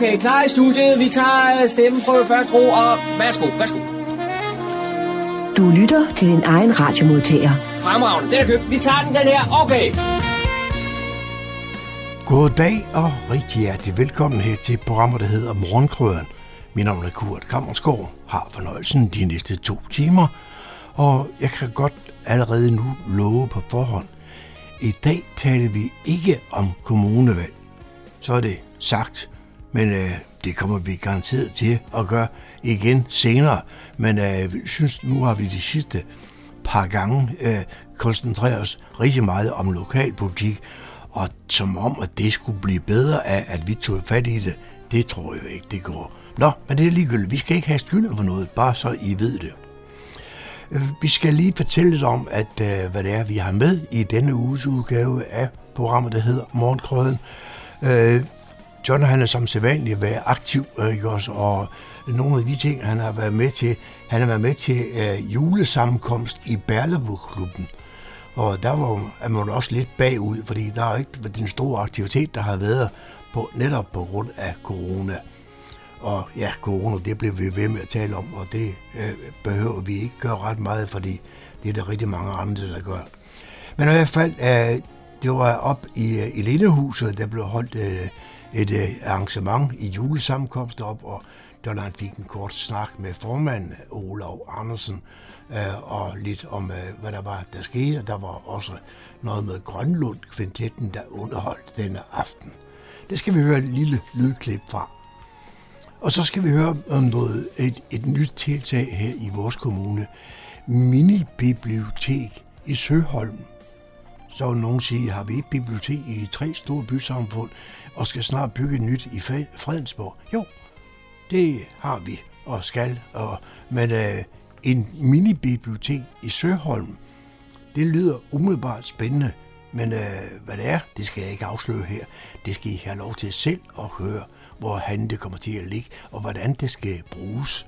Okay, klar i studiet. Vi tager stemmen på første ro, og værsgo, værsgo. Du lytter til din egen radiomodtager. Fremragende, den er købt. Vi tager den, den her. Okay. God og rigtig hjertelig velkommen her til programmet, der hedder Morgenkrøden. Min navn er Kurt Kammersgaard, har fornøjelsen de næste to timer, og jeg kan godt allerede nu love på forhånd. I dag taler vi ikke om kommunevalg. Så er det sagt, men øh, det kommer vi garanteret til at gøre igen senere. Men øh, synes, nu har vi de sidste par gange øh, koncentreret os rigtig meget om lokalpolitik, og som om, at det skulle blive bedre af, at vi tog fat i det, det tror jeg ikke, det går. Nå, men det er ligegyldigt. Vi skal ikke have skylden for noget, bare så I ved det. Øh, vi skal lige fortælle lidt om, at øh, hvad det er, vi har med i denne uges udgave af programmet, der hedder Morgenkrøden. Øh, John han er som sædvanligt været aktiv, øh, ikke også? og nogle af de ting, han har været med til, han har været med til øh, julesammenkomst i Berleburg-klubben. Og der var, er man også lidt bagud, fordi der er ikke den store aktivitet, der har været på, netop på grund af corona. Og ja, corona, det blev vi ved med at tale om, og det øh, behøver vi ikke gøre ret meget, fordi det er der rigtig mange andre, der gør. Men i hvert fald, øh, det var op i, øh, i Lindehuset, der blev holdt øh, et øh, arrangement i julesammenkomst op, og der fik en kort snak med formanden øh, Olav Andersen, øh, og lidt om, øh, hvad der var, der skete. Der var også noget med Grønlund kvintetten, der underholdt denne aften. Det skal vi høre et lille lydklip fra. Og så skal vi høre om noget, et, et nyt tiltag her i vores kommune. Mini-bibliotek i Søholm. Så vil nogen sige, har vi et bibliotek i de tre store bysamfund, og skal snart bygge nyt i Fredensborg? Jo, det har vi og skal. Og, men øh, en mini-bibliotek i Søholm, det lyder umiddelbart spændende, men øh, hvad det er, det skal jeg ikke afsløre her. Det skal I have lov til selv at høre hvor han det kommer til at ligge, og hvordan det skal bruges.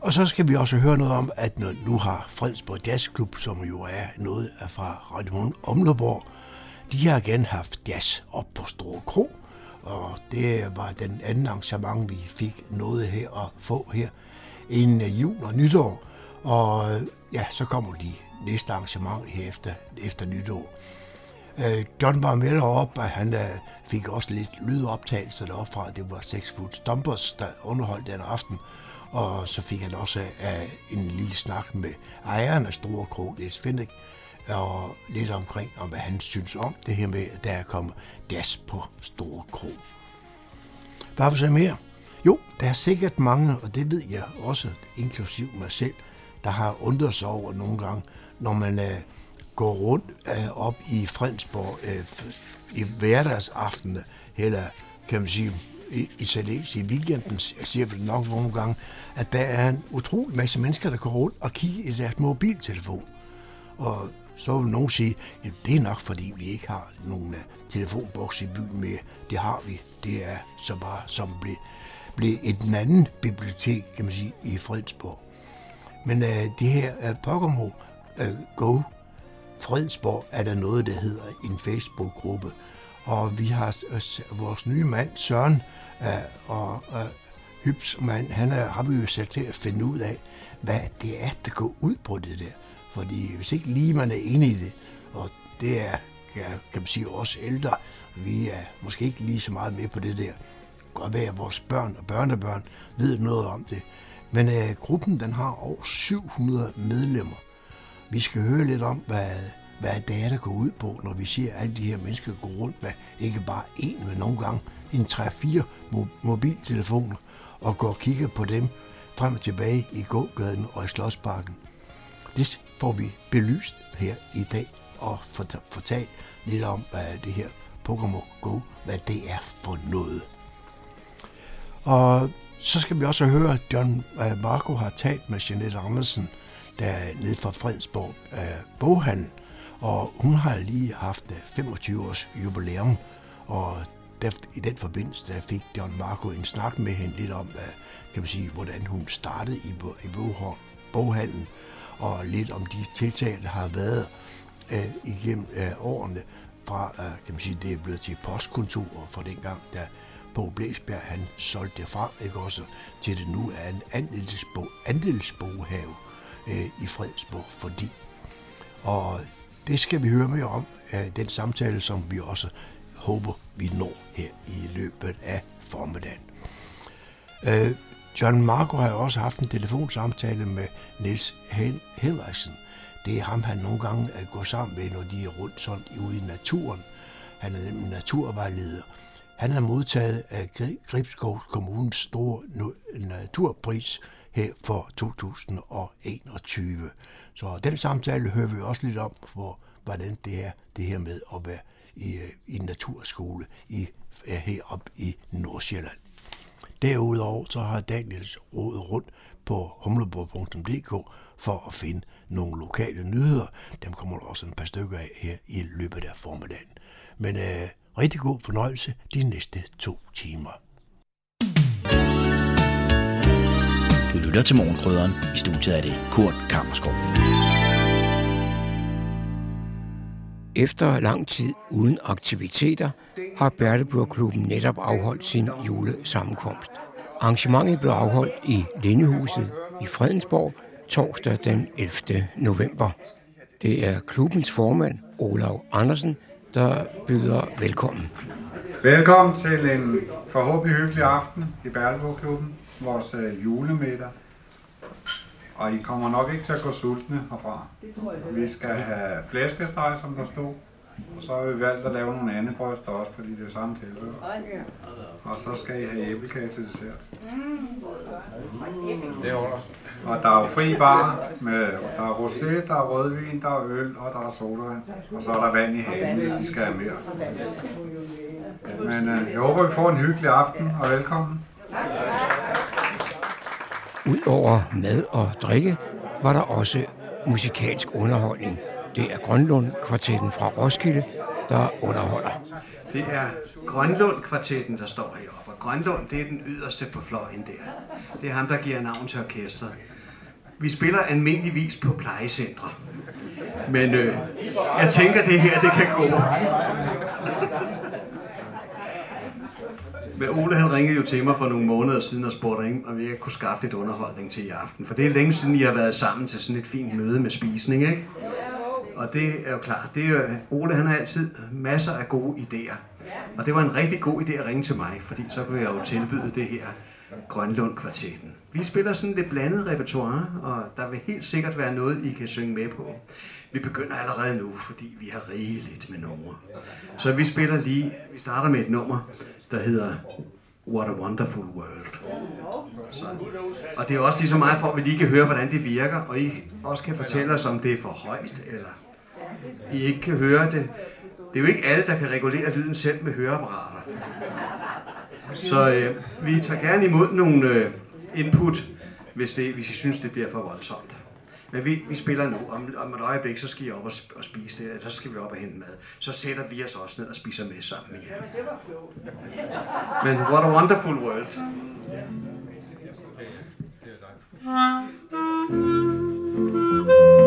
Og så skal vi også høre noget om, at når nu har Fredsborg Jazzklub, som jo er noget af fra Radio Omleborg, de har igen haft jazz op på Store Kro, og det var den anden arrangement, vi fik noget her at få her inden øh, jul og nytår. Og øh, ja, så kommer de næste arrangement her efter, efter nytår. Øh, John var med deroppe, og han fik også lidt lydoptagelser deroppe fra. Det var Six Foot Stompers, der underholdt den aften. Og så fik han også en lille snak med ejeren af Store Krog, Niels og lidt omkring, om hvad han synes om det her med, at der er kommet das på Store Krog. Hvad har vi så mere? Jo, der er sikkert mange, og det ved jeg også, inklusiv mig selv, der har undret sig over nogle gange, når man uh, går rundt øh, op i Fredensborg øh, i hverdagsaftene, eller kan man sige, i, i særdeles i weekenden, jeg siger det nok nogle gange, at der er en utrolig masse mennesker, der går rundt og kigger i deres mobiltelefon. Og så vil nogen sige, at det er nok fordi, vi ikke har nogen øh, telefonboks i byen mere. Det har vi. Det er så bare som blev, blev et anden bibliotek, kan man sige, i Fredensborg. Men uh, det her uh, Pokémon uh, Go Fredsborg er der noget, der hedder en Facebook-gruppe. Og vi har øh, vores nye mand, Søren, øh, og øh, Hyps mand, han er, har vi jo sat til at finde ud af, hvad det er, der går ud på det der. Fordi hvis ikke lige man er enig i det, og det er, kan, kan man sige, os ældre, vi er måske ikke lige så meget med på det der. Godt være, at vores børn og børnebørn ved noget om det. Men øh, gruppen den har over 700 medlemmer. Vi skal høre lidt om, hvad, hvad det er, der går ud på, når vi ser alle de her mennesker gå rundt med ikke bare én, men nogle gange en 3-4 mobiltelefoner, og går og kigger på dem frem og tilbage i gågaden og i Slottsparken. Det får vi belyst her i dag og fortalt lidt om, hvad det her Pokémon Go, hvad det er for noget. Og så skal vi også høre, at John øh, Marco har talt med Jeanette Andersen, der er nede fra Fredensborg øh, boghandel, og hun har lige haft øh, 25 års jubilæum, og der, i den forbindelse der fik John Marco en snak med hende lidt om, kan man sige, hvordan hun startede i, i boghandlen, og lidt om de tiltag, der har været øh, igennem øh, årene, fra, øh, kan man sige, det er blevet til postkontor for den gang, da på Blæsberg, han solgte det fra, ikke også, til det nu er en andelsbo, andelsboghave øh, i Fredsborg, fordi. Og det skal vi høre mere om, øh, den samtale, som vi også håber, vi når her i løbet af formiddagen. Øh, John Marco har også haft en telefonsamtale med Niels Hen- Henriksen. Det er ham, han nogle gange øh, går sammen med, når de er rundt sådan ude i naturen. Han er nemlig naturvejleder. Han har modtaget øh, af Gribskov Kommunens store naturpris her for 2021. Så den samtale hører vi også lidt om, for hvordan det er det her med at være i, øh, i naturskole i, heroppe i Nordsjælland. Derudover så har Daniels rådet rundt på humleborg.dk for at finde nogle lokale nyheder. Dem kommer der også en par stykker af her i løbet af formiddagen. Men øh, rigtig god fornøjelse de næste to timer. Du lytter til Morgenkrydderen. I studiet er det Kurt Kammerskov. Efter lang tid uden aktiviteter har Berteburg-klubben netop afholdt sin julesammenkomst. Arrangementet blev afholdt i Lindehuset i Fredensborg torsdag den 11. november. Det er klubbens formand, Olav Andersen, der byder velkommen. Velkommen til en forhåbentlig hyggelig aften i Bertelborg-klubben, vores øh, julemiddag. Og I kommer nok ikke til at gå sultne herfra. Vi skal have flæskesteg, som der stod. Og så har vi valgt at lave nogle andre bryster også, fordi det er samme tilbehør. Og så skal I have æblekage til dessert. Og der er jo fri bar med, der er rosé, der er rødvin, der er øl og der er sodavand. Og så er der vand i haven, hvis I skal have mere. Men øh, jeg håber, vi får en hyggelig aften, og velkommen. Udover mad og drikke var der også musikalsk underholdning. Det er Grønlund kvartetten fra Roskilde, der underholder. Det er Grønlund kvartetten, der står heroppe. Og Grønlund, det er den yderste på fløjen der. Det er ham, der giver navn til orkestret. Vi spiller almindeligvis på plejecentre. Men øh, jeg tænker, det her, det kan gå. Men Ole han ringede jo til mig for nogle måneder siden og spurgte om jeg kunne skaffe lidt underholdning til i aften. For det er længe siden, I har været sammen til sådan et fint møde med spisning, ikke? Og det er jo klart, det er jo, Ole han har altid masser af gode idéer. Og det var en rigtig god idé at ringe til mig, fordi så kunne jeg jo tilbyde det her Grønlund kvartetten. Vi spiller sådan lidt blandet repertoire, og der vil helt sikkert være noget, I kan synge med på. Vi begynder allerede nu, fordi vi har rigeligt med numre. Så vi spiller lige, vi starter med et nummer, der hedder What a Wonderful World. Så. Og det er også lige så meget for, at vi lige kan høre, hvordan det virker, og I også kan fortælle os, om det er for højt, eller I ikke kan høre det. Det er jo ikke alle, der kan regulere lyden selv med høreapparater. Så øh, vi tager gerne imod nogle øh, input, hvis, det, hvis I synes, det bliver for voldsomt. Men vi, vi spiller nu. Om, om et øjeblik, så skal I op og, og spise det. Så skal vi op og hente mad. Så sætter vi os også ned og spiser med sammen med jer. Men what a wonderful world. I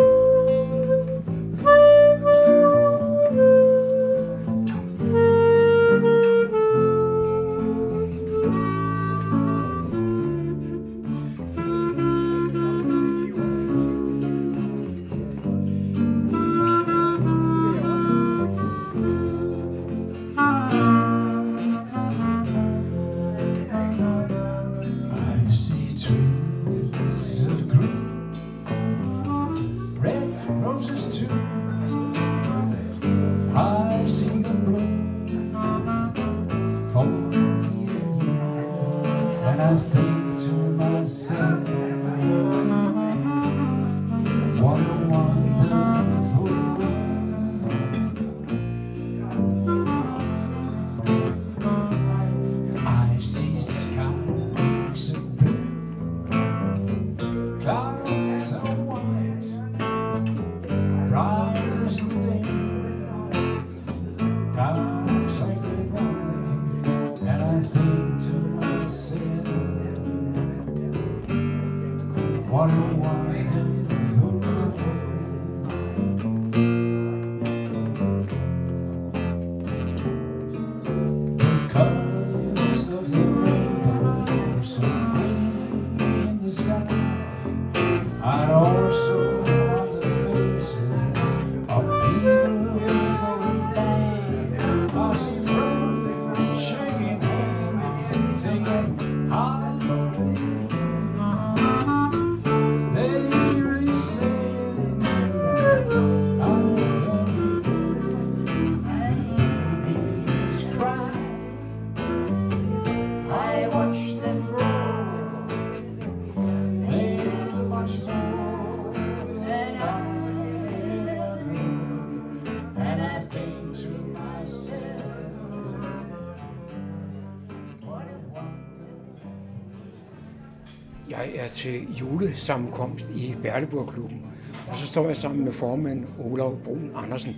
til julesammenkomst i Berleburgklubben, og så står jeg sammen med formand Olav Brun Andersen.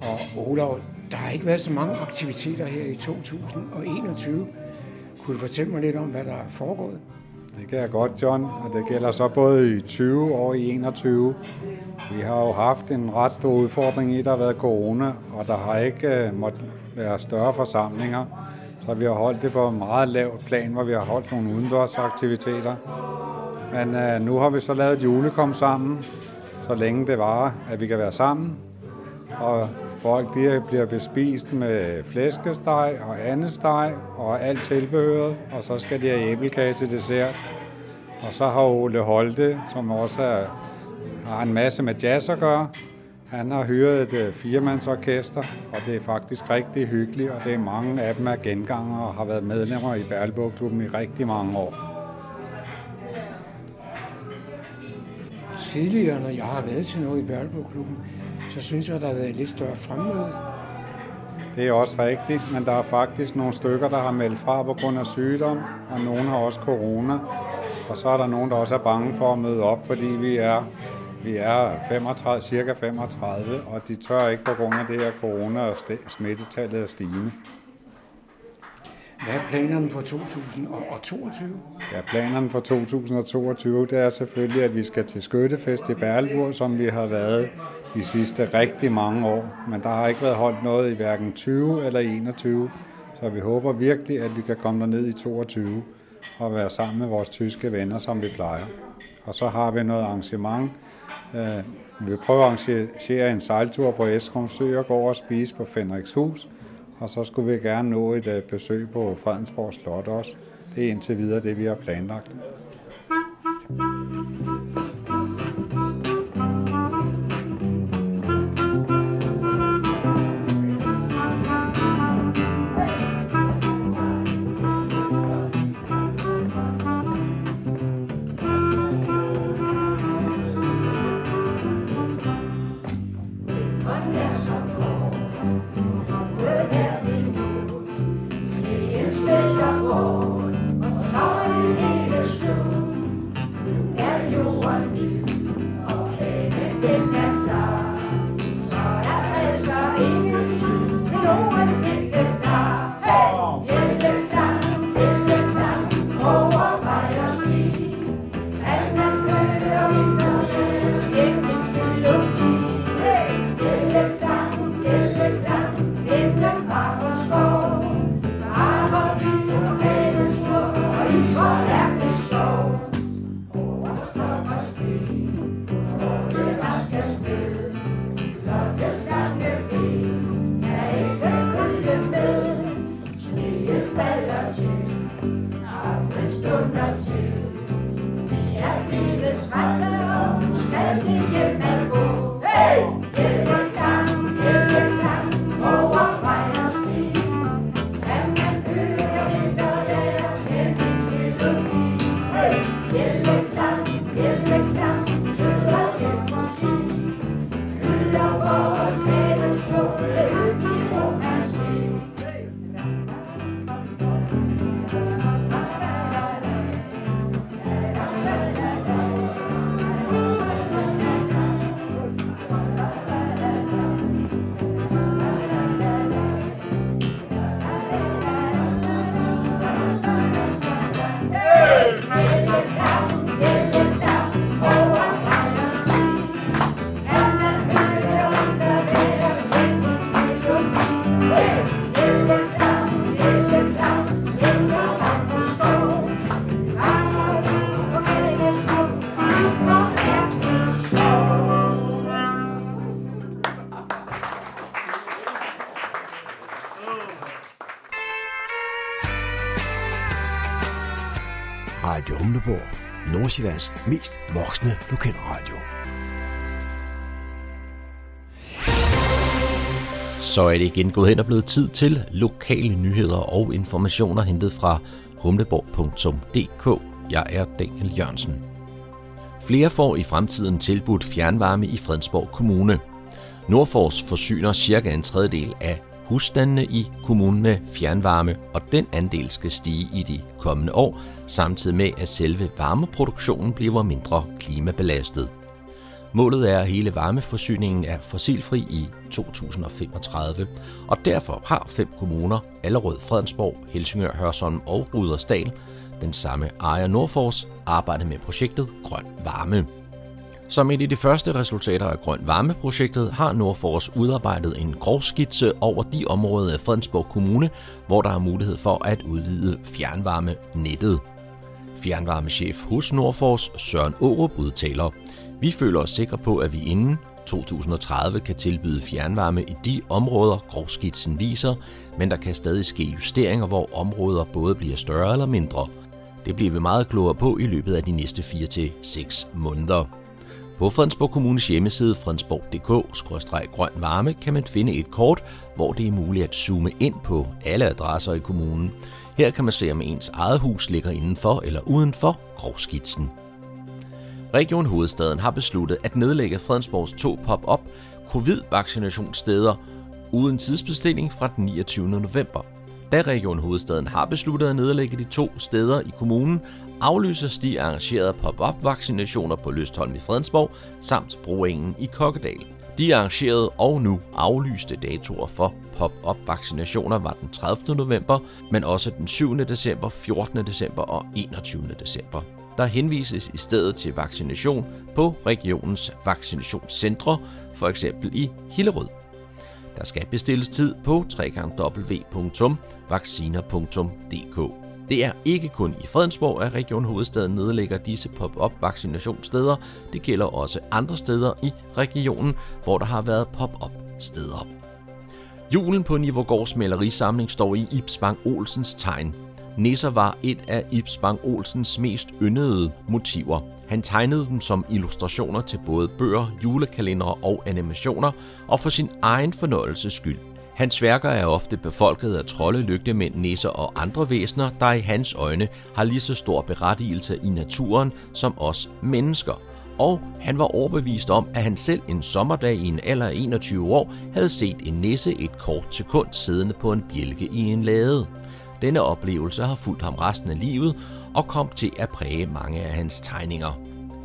Og Olav, der har ikke været så mange aktiviteter her i 2021. Kunne du fortælle mig lidt om, hvad der er foregået? Det kan jeg godt, John, og det gælder så både i 20 og i 21. Vi har jo haft en ret stor udfordring i, der har været corona, og der har ikke øh, uh, måttet være større forsamlinger. Så vi har holdt det på en meget lav plan, hvor vi har holdt nogle udendørsaktiviteter. Men øh, nu har vi så lavet et julekom sammen, så længe det varer, at vi kan være sammen. Og folk de bliver bespist med flæskesteg og andesteg og alt tilbehøret, og så skal de have æblekage til dessert. Og så har Ole Holte, som også er, har en masse med jazz at gøre, han har hyret et øh, uh, firemandsorkester, og det er faktisk rigtig hyggeligt, og det er mange af dem er genganger og har været medlemmer i Berlebogklubben i rigtig mange år. Tidligere, når jeg har været til noget i Børnebogklubben, så synes jeg, der har været lidt større fremmøde. Det er også rigtigt, men der er faktisk nogle stykker, der har meldt fra på grund af sygdom, og nogen har også corona. Og så er der nogen, der også er bange for at møde op, fordi vi er, vi er 35, cirka 35, og de tør ikke på grund af det her corona, og smittetallet er stigende. Hvad er planerne for 2022? Ja, planerne for 2022, det er selvfølgelig, at vi skal til Skøttefest i Berleburg, som vi har været de sidste rigtig mange år. Men der har ikke været holdt noget i hverken 20 eller 21, så vi håber virkelig, at vi kan komme derned i 22 og være sammen med vores tyske venner, som vi plejer. Og så har vi noget arrangement. Øh, vi vil prøve at arrangere en sejltur på Esrum Sø og gå over og spise på Fenrikshus. Og så skulle vi gerne nå et øh, besøg på Fredensborg Slot også. Det er indtil videre det, vi har planlagt. Radio Nordsjællands mest voksne lokalradio. Så er det igen gået hen og blevet tid til lokale nyheder og informationer hentet fra humleborg.dk. Jeg er Daniel Jørgensen. Flere får i fremtiden tilbudt fjernvarme i Fredensborg Kommune. Nordfors forsyner cirka en tredjedel af husstandene i kommunen med fjernvarme, og den andel skal stige i de kommende år, samtidig med at selve varmeproduktionen bliver mindre klimabelastet. Målet er, at hele varmeforsyningen er fossilfri i 2035, og derfor har fem kommuner, Allerød, Fredensborg, Helsingør, Hørsholm og Rudersdal, den samme ejer Nordfors, arbejdet med projektet Grøn Varme. Som et af de første resultater af Grøn Varme-projektet har Nordfors udarbejdet en grovskitse over de områder af Fredensborg Kommune, hvor der er mulighed for at udvide fjernvarmenettet. Fjernvarmechef hos Nordfors, Søren Aarup, udtaler, vi føler os sikre på, at vi inden 2030 kan tilbyde fjernvarme i de områder, grovskitsen viser, men der kan stadig ske justeringer, hvor områder både bliver større eller mindre. Det bliver vi meget klogere på i løbet af de næste 4-6 måneder. På Fredensborg Kommunes hjemmeside fredensborg.dk-grøn varme kan man finde et kort, hvor det er muligt at zoome ind på alle adresser i kommunen. Her kan man se, om ens eget hus ligger indenfor eller udenfor grovskitsen. Region Hovedstaden har besluttet at nedlægge Fredensborgs to pop-up covid-vaccinationssteder uden tidsbestilling fra den 29. november. Da Region Hovedstaden har besluttet at nedlægge de to steder i kommunen, aflyses de arrangerede pop-up vaccinationer på Løstholm i Fredensborg samt Broengen i Kokkedal. De arrangerede og nu aflyste datoer for pop-up vaccinationer var den 30. november, men også den 7. december, 14. december og 21. december. Der henvises i stedet til vaccination på regionens vaccinationscentre, for eksempel i Hillerød. Der skal bestilles tid på www.vacciner.dk. Det er ikke kun i Fredensborg, at Region Hovedstaden nedlægger disse pop-up vaccinationssteder. Det gælder også andre steder i regionen, hvor der har været pop-up steder. Julen på Nivogårds malerisamling står i Ibs Bang Olsens tegn. Nisser var et af Ibs Bang Olsens mest yndede motiver. Han tegnede dem som illustrationer til både bøger, julekalendere og animationer, og for sin egen fornøjelses skyld. Hans værker er ofte befolket af trolde, lygtemænd, nisser og andre væsener, der i hans øjne har lige så stor berettigelse i naturen som os mennesker. Og han var overbevist om, at han selv en sommerdag i en alder af 21 år havde set en nisse et kort sekund siddende på en bjælke i en lade. Denne oplevelse har fulgt ham resten af livet og kom til at præge mange af hans tegninger.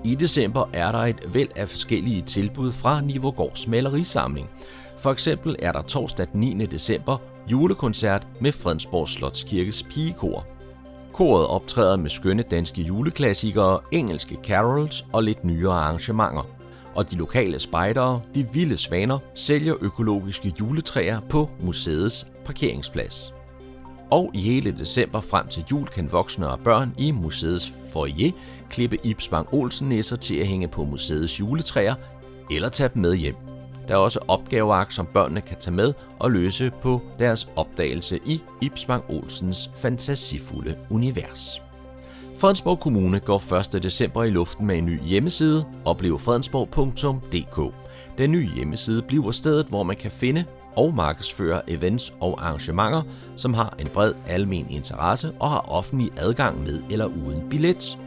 I december er der et væld af forskellige tilbud fra Nivogårds malerisamling. For eksempel er der torsdag den 9. december julekoncert med Fredensborg Slotskirkes pigekor. Koret optræder med skønne danske juleklassikere, engelske carols og lidt nyere arrangementer. Og de lokale spejdere, de vilde svaner, sælger økologiske juletræer på museets parkeringsplads. Og i hele december frem til jul kan voksne og børn i museets foyer klippe Ibsvang Olsen nisser til at hænge på museets juletræer eller tage dem med hjem. Der er også opgaveark, som børnene kan tage med og løse på deres opdagelse i Ipsvang Olsens fantasifulde univers. Fredensborg Kommune går 1. december i luften med en ny hjemmeside, oplevfredensborg.dk. Den nye hjemmeside bliver stedet, hvor man kan finde og markedsføre events og arrangementer, som har en bred almen interesse og har offentlig adgang med eller uden billet.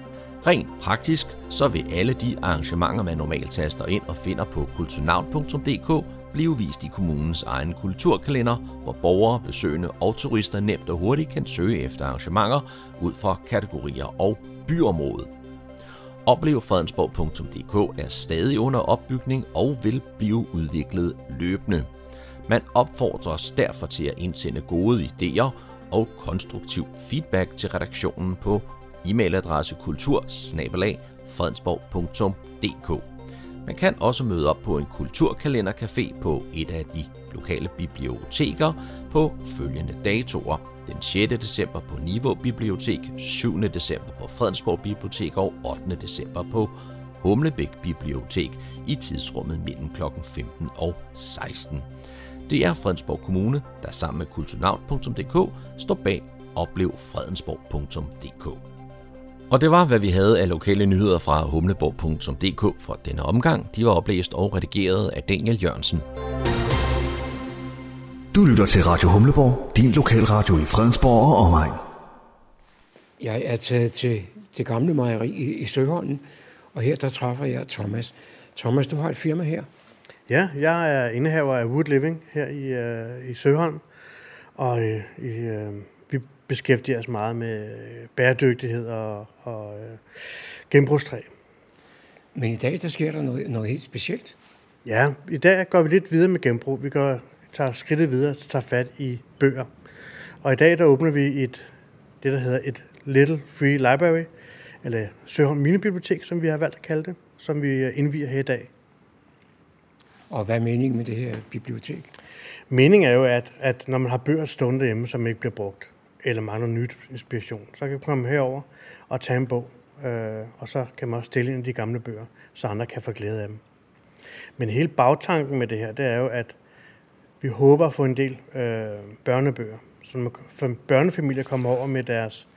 Rent praktisk, så vil alle de arrangementer, man normalt taster ind og finder på kulturnavn.dk, blive vist i kommunens egen kulturkalender, hvor borgere, besøgende og turister nemt og hurtigt kan søge efter arrangementer ud fra kategorier og byområde. Oplevfredensborg.dk er stadig under opbygning og vil blive udviklet løbende. Man opfordres derfor til at indsende gode idéer og konstruktiv feedback til redaktionen på e-mailadresse kultur Man kan også møde op på en kulturkalendercafé på et af de lokale biblioteker på følgende datoer. Den 6. december på Niveau Bibliotek, 7. december på Fredensborg Bibliotek og 8. december på Humlebæk Bibliotek i tidsrummet mellem kl. 15 og 16. Det er Fredensborg Kommune, der sammen med kulturnavn.dk står bag oplevfredensborg.dk. Og det var, hvad vi havde af lokale nyheder fra humleborg.dk for denne omgang. De var oplæst og redigeret af Daniel Jørgensen. Du lytter til Radio Humleborg, din lokalradio i Fredensborg og omegn. Jeg er taget til det gamle mejeri i, i Søholmen, og her der træffer jeg Thomas. Thomas, du har et firma her. Ja, jeg er indehaver af Wood Living her i, uh, i Søholm, Og øh, i, øh, beskæftiger os meget med bæredygtighed og, og øh, genbrugstræ. Men i dag, der sker der noget, noget helt specielt. Ja, i dag går vi lidt videre med genbrug. Vi går, tager skridtet videre og tager fat i bøger. Og i dag, der åbner vi et, det, der hedder et Little Free Library, eller Søholm Minibibliotek, som vi har valgt at kalde det, som vi indviger her i dag. Og hvad er meningen med det her bibliotek? Meningen er jo, at, at når man har bøger stående hjemme, som ikke bliver brugt, eller mangler nyt inspiration, så kan du komme herover og tage en bog, øh, og så kan man også stille ind i de gamle bøger, så andre kan få glæde af dem. Men hele bagtanken med det her, det er jo, at vi håber at få en del øh, børnebøger, så når børnefamilier kommer over med deres,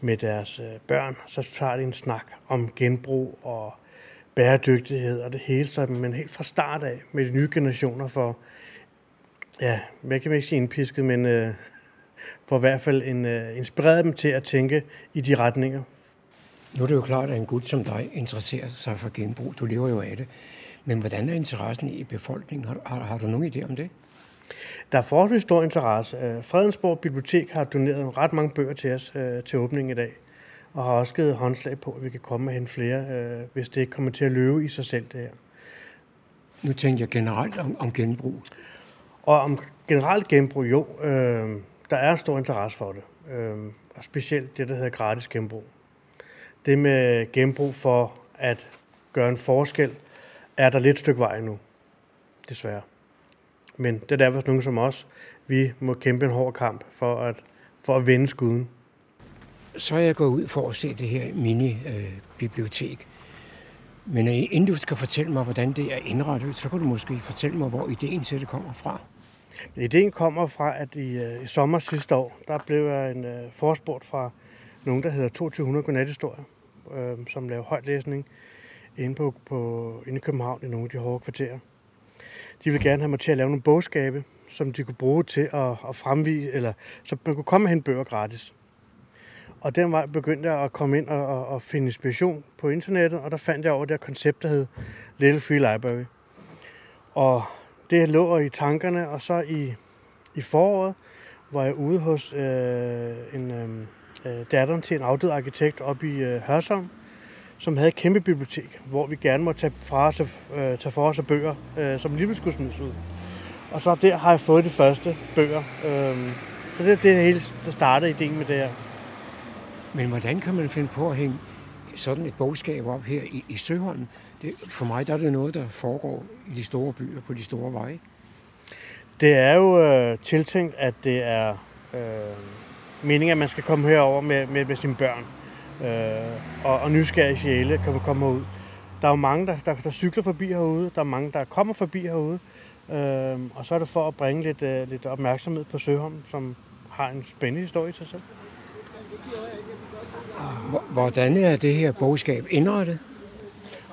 med deres øh, børn, så tager de en snak om genbrug og bæredygtighed og det hele, så men helt fra start af med de nye generationer for, ja, hvad kan man ikke sige indpisket, men øh, for i hvert fald en, øh, inspireret dem til at tænke i de retninger. Nu er det jo klart, at en gut som dig interesserer sig for genbrug. Du lever jo af det. Men hvordan er interessen i befolkningen? Har, har, har du nogen idé om det? Der er forholdsvis stor interesse. Øh, Fredensborg Bibliotek har doneret ret mange bøger til os øh, til åbningen i dag, og har også givet håndslag på, at vi kan komme og hente flere, øh, hvis det ikke kommer til at løbe i sig selv det her. Nu tænker jeg generelt om, om genbrug. Og om generelt genbrug, jo, øh, der er stor interesse for det. Øh, og specielt det, der hedder gratis genbrug. Det med genbrug for at gøre en forskel, er der lidt stykke vej nu. Desværre. Men det er derfor nogen som os, vi må kæmpe en hård kamp for at, for at vende skuden. Så er jeg gået ud for at se det her mini-bibliotek. Øh, Men inden du skal fortælle mig, hvordan det er indrettet, så kan du måske fortælle mig, hvor ideen til det kommer fra. Ideen kommer fra, at i, øh, i sommer sidste år, der blev jeg en øh, forspurgt fra nogen, der hedder 2200 Godnathistorier, øh, som laver højtlæsning inde, på, på, inde i København i nogle af de hårde kvarterer. De ville gerne have mig til at lave nogle bogskabe, som de kunne bruge til at, at fremvise, eller så man kunne komme og hente bøger gratis. Og den vej begyndte jeg at komme ind og, og, og finde inspiration på internettet, og der fandt jeg over det her koncept, der hed Little Free Library. Og det lå i tankerne, og så i, i foråret var jeg ude hos øh, en øh, øh, datteren til en afdød arkitekt oppe i øh, Hørsholm, som havde et kæmpe bibliotek, hvor vi gerne må tage, fra os, øh, tage for os af bøger, øh, som alligevel skulle smides ud. Og så der har jeg fået de første bøger. Øh, så det er det hele, der startede ideen med det her. Men hvordan kan man finde på at hænge sådan et bogskab op her i, i Søholm? Det, for mig der er det noget, der foregår i de store byer, på de store veje. Det er jo øh, tiltænkt, at det er øh, meningen, at man skal komme herover med, med, med sine børn. Øh, og, og nysgerrige sjæle kan man komme ud. Der er jo mange, der, der, der cykler forbi herude. Der er mange, der kommer forbi herude. Øh, og så er det for at bringe lidt, øh, lidt opmærksomhed på Søholm, som har en spændende historie i sig selv. Hvordan er det her bogskab indrettet?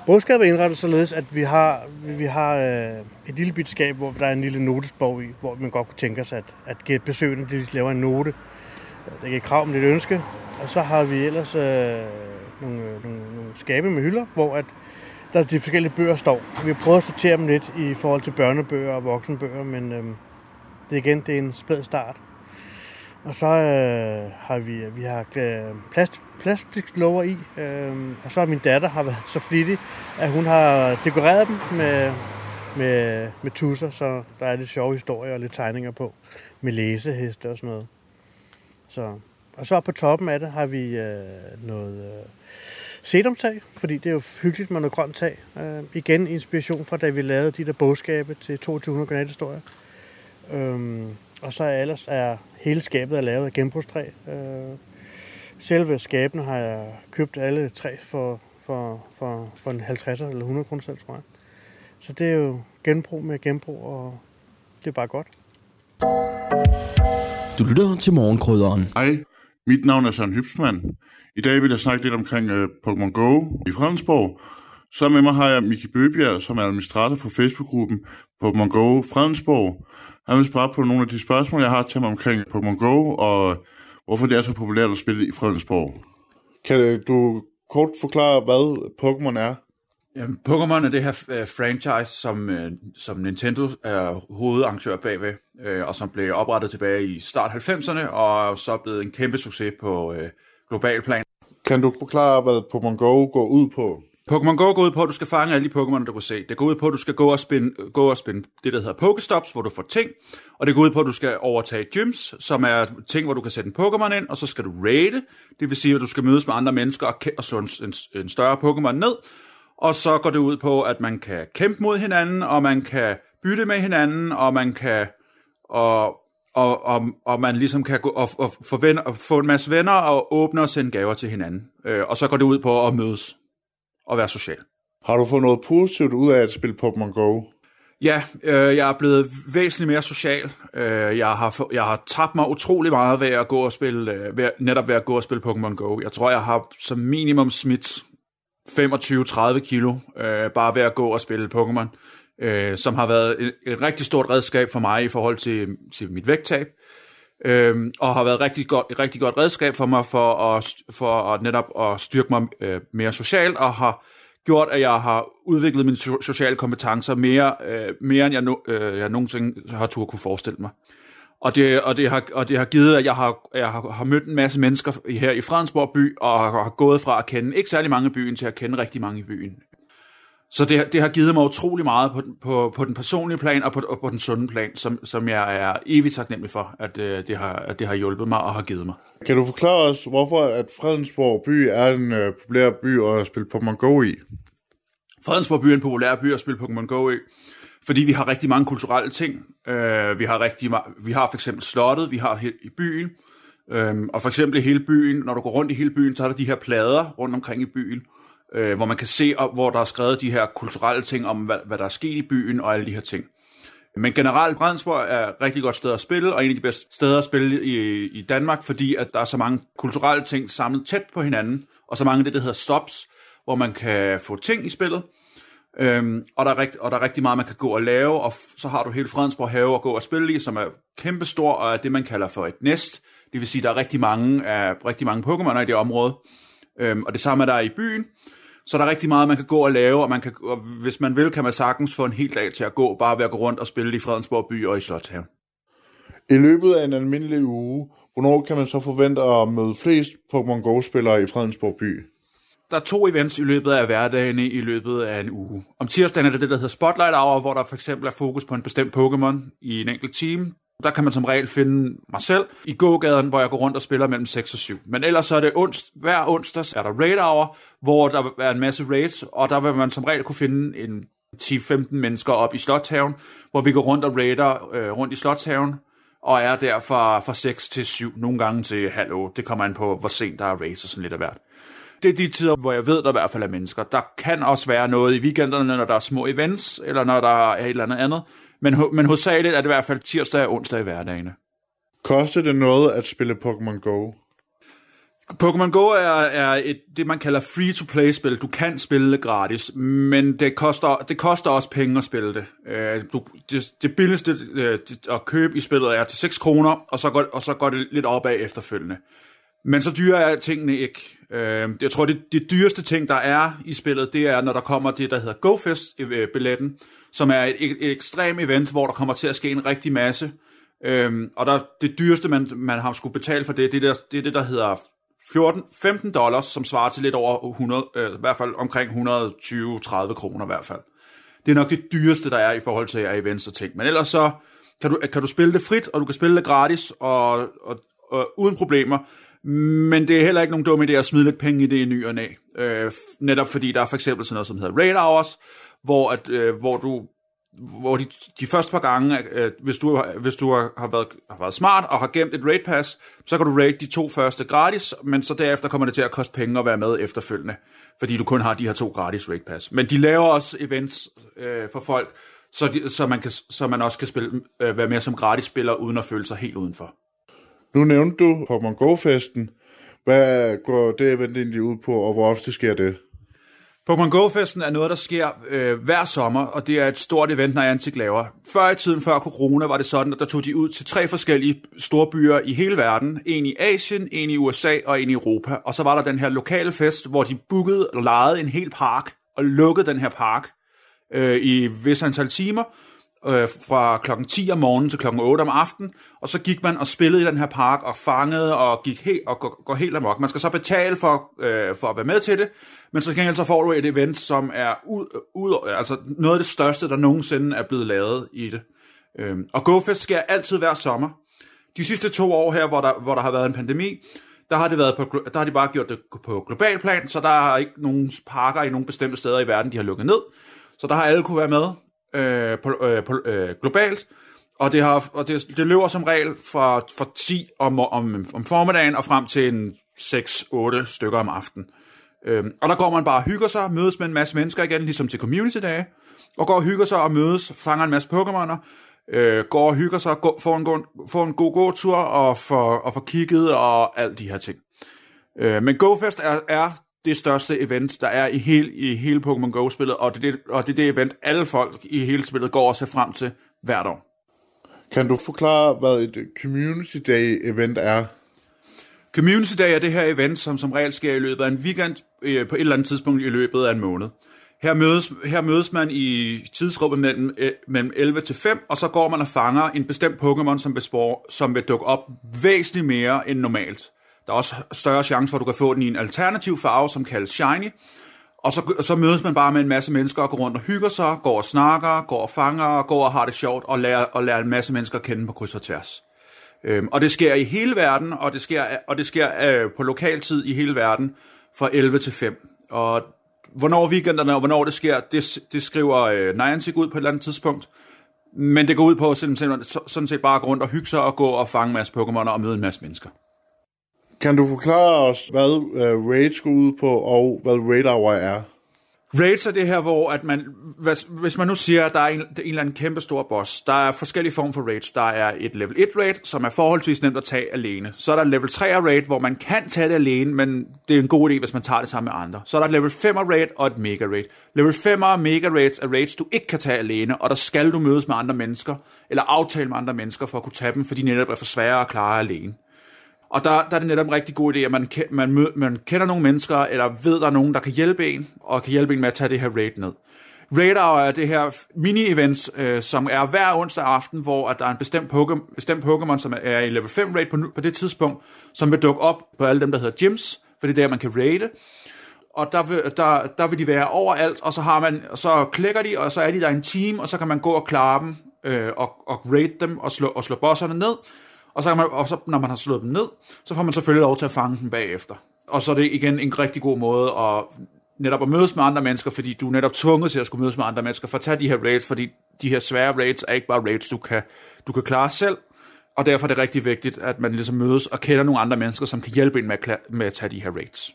Bogskabet er indrettet således, at vi har, vi har øh, et lille bit skab, hvor der er en lille notesbog i, hvor man godt kunne tænke sig, at, at give besøgende de laver en note. Det er krav om det ønske. Og så har vi ellers øh, nogle, øh, nogle, nogle skabe med hylder, hvor at der de forskellige bøger står. Vi har prøvet at sortere dem lidt i forhold til børnebøger og voksenbøger, men øh, det igen, det er en spæd start. Og så øh, har vi, vi har øh, plast, plastiklover i, øh, og så har min datter har været så flittig, at hun har dekoreret dem med, med, med tusser, så der er lidt sjove historier og lidt tegninger på, med læseheste og sådan noget. Så, og så på toppen af det har vi øh, noget øh, sedumtag, fordi det er jo hyggeligt med noget grønt tag. Øh, igen inspiration fra, da vi lavede de der bogskabe til 2200 granathistorier. Øh, og så ellers er hele skabet er lavet af genbrugstræ. Øh, selve skabene har jeg købt alle tre for, for, for, for en 50 eller 100 kroner selv, tror jeg. Så det er jo genbrug med genbrug, og det er bare godt. Du lytter til morgenkrydderen. Hej, mit navn er Søren Hybsmann. I dag vil jeg snakke lidt omkring uh, Pokémon Go i Fredensborg. Så med mig har jeg Miki Bøbjerg, som er administrator for Facebook-gruppen Pokémon Go Fredensborg. Han vil svare på nogle af de spørgsmål, jeg har til ham omkring Pokémon Go, og hvorfor det er så populært at spille i Fredensborg. Kan du kort forklare, hvad Pokémon er? Jamen, Pokémon er det her uh, franchise, som, uh, som Nintendo er hovedarrangør bagved, uh, og som blev oprettet tilbage i start 90'erne, og så er blevet en kæmpe succes på global plan. Kan du forklare, hvad Pokémon Go går ud på? Pokémon Go går ud på, at du skal fange alle de Pokémon, du kan se. Det går ud på, at du skal gå og spinde, gå og spinde det, der hedder Pokestops, hvor du får ting. Og det går ud på, at du skal overtage gyms, som er ting, hvor du kan sætte en Pokémon ind, og så skal du raide. Det vil sige, at du skal mødes med andre mennesker og, og slå en, en, en større Pokémon ned. Og så går det ud på, at man kan kæmpe mod hinanden, og man kan bytte med hinanden, og man kan... Og, og, og, og man ligesom kan gå og, og få, og få en masse venner og åbne og sende gaver til hinanden. Øh, og så går det ud på at mødes og være social. Har du fået noget positivt ud af at spille Pokémon Go? Ja, øh, jeg er blevet væsentligt mere social. Øh, jeg, har, jeg har tabt mig utrolig meget ved at gå og spille, øh, ved, netop ved at gå og spille Pokémon Go. Jeg tror, jeg har som minimum smidt 25-30 kilo, øh, bare ved at gå og spille Pokémon, øh, som har været et, et rigtig stort redskab for mig i forhold til, til mit vægttab, øh, og har været rigtig godt, et rigtig godt redskab for mig for at, for at netop at styrke mig øh, mere socialt, og har gjort, at jeg har udviklet mine sociale kompetencer mere, øh, mere end jeg, no, øh, jeg nogensinde har tur kunne forestille mig. Og det, og, det har, og det har givet, at jeg har, jeg har, har mødt en masse mennesker her i Fredensborg by, og har gået fra at kende ikke særlig mange i byen, til at kende rigtig mange i byen. Så det, det har givet mig utrolig meget på, på, på den personlige plan og på, og på den sunde plan, som, som jeg er evigt taknemmelig for, at, øh, det har, at det har hjulpet mig og har givet mig. Kan du forklare os, hvorfor at Fredensborg by er en uh, populær by at spille Pokémon Go i? Fredensborg by er en populær by at spille Pokémon Go i fordi vi har rigtig mange kulturelle ting. Øh, vi har rigtig vi har for eksempel slottet, vi har i byen, øh, og for eksempel hele byen, når du går rundt i hele byen, så er der de her plader rundt omkring i byen, øh, hvor man kan se, hvor der er skrevet de her kulturelle ting om, hvad, hvad der er sket i byen og alle de her ting. Men generelt, Brandsborg er et rigtig godt sted at spille, og en af de bedste steder at spille i, i Danmark, fordi at der er så mange kulturelle ting samlet tæt på hinanden, og så mange af det, der hedder stops, hvor man kan få ting i spillet, Øhm, og, der er rigt, og der er rigtig meget, man kan gå og lave, og så har du hele Fredensborg have at gå og spille i, som er kæmpestor, og er det, man kalder for et næst. Det vil sige, der er rigtig mange, af, rigtig mange Pokémoner i det område. Øhm, og det samme er der i byen. Så der er rigtig meget, man kan gå og lave, og, man kan, og hvis man vil, kan man sagtens få en hel dag til at gå, bare ved at gå rundt og spille i Fredensborg by og i Slotthaven. I løbet af en almindelig uge, hvornår kan man så forvente at møde flest Pokémon Go-spillere i Fredensborg by? der er to events i løbet af hverdagen i løbet af en uge. Om tirsdagen er det det, der hedder Spotlight Hour, hvor der for eksempel er fokus på en bestemt Pokémon i en enkelt team. Der kan man som regel finde mig selv i gågaden, hvor jeg går rundt og spiller mellem 6 og 7. Men ellers så er det ons, hver onsdag er der Raid Hour, hvor der er en masse raids, og der vil man som regel kunne finde en 10-15 mennesker op i Slotthaven, hvor vi går rundt og raider øh, rundt i Slotthaven, og er der fra, fra 6 til 7, nogle gange til halv 8. Det kommer an på, hvor sent der er raids og sådan lidt af hvert. Det er de tider, hvor jeg ved, der i hvert fald er mennesker. Der kan også være noget i weekenderne, når der er små events, eller når der er et eller andet andet. Men, men hovedsageligt er det i hvert fald tirsdag og onsdag i hverdagene. Koster det noget at spille Pokémon Go? Pokémon Go er, er et, det, man kalder free-to-play-spil. Du kan spille det gratis, men det koster, det koster også penge at spille det. Øh, du, det, det billigste øh, at købe i spillet er til 6 kroner, og så går, og så går det lidt opad efterfølgende. Men så dyre er tingene ikke. Øh, jeg tror, det, det dyreste ting, der er i spillet, det er, når der kommer det, der hedder GoFest-billetten, som er et, et, et ekstrem event, hvor der kommer til at ske en rigtig masse. Øhm, og der, det dyreste, man, man har skulle betale for det, det er, der, det er det, der hedder 14, 15 dollars, som svarer til lidt over 100, øh, i hvert fald omkring 120-30 kroner i hvert fald. Det er nok det dyreste, der er i forhold til events og ting. Men ellers så kan du, kan du spille det frit, og du kan spille det gratis, og, og, og uden problemer. Men det er heller ikke nogen dum idé at smide lidt penge i det i ny og næ. Øh, netop fordi der er for eksempel sådan noget, som hedder raid hours, hvor, at, øh, hvor du hvor de, de første par gange, øh, hvis du, hvis du har, været, har været smart og har gemt et raid pass, så kan du raid de to første gratis, men så derefter kommer det til at koste penge at være med efterfølgende, fordi du kun har de her to gratis raid pass. Men de laver også events øh, for folk, så, de, så, man kan, så man også kan spille, øh, være med som gratis spiller, uden at føle sig helt udenfor. Nu nævnte du Pokémon Go-festen. Hvad går det event egentlig ud på, og hvor ofte sker det? Pokémon Go-festen er noget, der sker øh, hver sommer, og det er et stort event, Niantic laver. Før i tiden, før corona, var det sådan, at der tog de ud til tre forskellige store byer i hele verden. En i Asien, en i USA og en i Europa. Og så var der den her lokale fest, hvor de bookede og lejede en hel park og lukkede den her park øh, i vis antal timer, øh, fra klokken 10 om morgenen til klokken 8 om aftenen, og så gik man og spillede i den her park og fangede og gik helt og går, går helt amok. Man skal så betale for, øh, for at være med til det, men så gengæld så får du et event, som er ud, ud, altså noget af det største, der nogensinde er blevet lavet i det. Øh, og GoFest sker altid hver sommer. De sidste to år her, hvor der, hvor der har været en pandemi, der har, det været på, der har de bare gjort det på global plan, så der er ikke nogen parker i nogen bestemte steder i verden, de har lukket ned. Så der har alle kunne være med øh, på, øh, på, øh, globalt, og det, har, og det, det løber som regel fra, fra 10 om, om, om formiddagen og frem til en 6-8 stykker om aftenen. Øhm, og der går man bare og hygger sig, mødes med en masse mennesker igen, ligesom til community-dage, og går og hygger sig og mødes, fanger en masse Pokémoner, øh, går og hygger sig, går, får, en får en god gåtur og får, og får kigget og alt de her ting. Øh, men GoFest er, er det største event, der er i, hele, i hele Pokémon Go-spillet, og det, det, og det er det event, alle folk i hele spillet går og ser frem til hvert år. Kan du forklare, hvad et Community Day event er? Community Day er det her event, som som regel sker i løbet af en weekend, øh, på et eller andet tidspunkt i løbet af en måned. Her mødes, her mødes man i tidsrummet mellem, øh, mellem 11 til 5, og så går man og fanger en bestemt Pokémon, som vil, spore, som vil dukke op væsentligt mere end normalt. Der er også større chance for, at du kan få den i en alternativ farve, som kaldes Shiny. Og så, så mødes man bare med en masse mennesker og går rundt og hygger sig, går og snakker, går og fanger, går og har det sjovt og lærer, og lærer en masse mennesker at kende på kryds og tværs. Øhm, og det sker i hele verden, og det sker, og det sker øh, på lokaltid i hele verden fra 11 til 5. Og hvornår weekenderne og hvornår det sker, det, det skriver øh, Niantic ud på et eller andet tidspunkt. Men det går ud på sådan, sådan set bare at gå rundt og hygge sig og gå og fange en masse Pokémoner og møde en masse mennesker. Kan du forklare os, hvad øh, uh, Raids går ud på, og hvad Raid Hour er? Raids er det her, hvor at man, hvis, hvis man nu siger, at der er en, en eller anden kæmpe stor boss, der er forskellige former for raids. Der er et level 1 raid, som er forholdsvis nemt at tage alene. Så er der level 3 raid, hvor man kan tage det alene, men det er en god idé, hvis man tager det sammen med andre. Så er der et level 5 raid og et mega raid. Level 5 og mega raids er raids, du ikke kan tage alene, og der skal du mødes med andre mennesker, eller aftale med andre mennesker for at kunne tage dem, fordi de netop er for svære at klare alene. Og der, der er det netop en rigtig god idé, at man, man, man kender nogle mennesker, eller ved, der er nogen, der kan hjælpe en, og kan hjælpe en med at tage det her raid ned. Radar er det her mini-events, øh, som er hver onsdag aften, hvor at der er en bestemt, Pokémon, bestemt Pokémon, som er i level 5 raid på, på det tidspunkt, som vil dukke op på alle dem, der hedder gyms, for det er der, man kan raide. Og der vil, der, der vil de være overalt, og så, har man, så klikker de, og så er de der en team, og så kan man gå og klare dem, øh, og, og raid dem, og slå, og slå bosserne ned. Og så, kan man, og så når man har slået dem ned, så får man selvfølgelig lov til at fange dem bagefter. Og så er det igen en rigtig god måde at netop at mødes med andre mennesker, fordi du er netop tvunget til at skulle mødes med andre mennesker, for at tage de her raids, fordi de her svære raids er ikke bare raids, du kan, du kan klare selv, og derfor er det rigtig vigtigt, at man ligesom mødes og kender nogle andre mennesker, som kan hjælpe en med at, med at tage de her raids.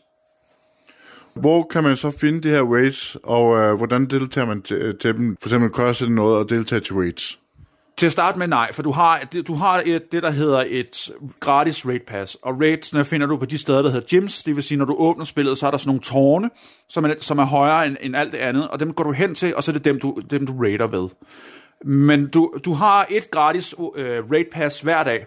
Hvor kan man så finde de her raids, og øh, hvordan deltager man til, til dem? For eksempel koster det noget at deltage til raids? Til at starte med nej, for du har, du har et, det, der hedder et gratis raid pass, og raidsene finder du på de steder, der hedder gyms, det vil sige, når du åbner spillet, så er der sådan nogle tårne, som er, som er højere end, end alt det andet, og dem går du hen til, og så er det dem, du, dem, du raider ved. Men du, du har et gratis øh, raid pass hver dag.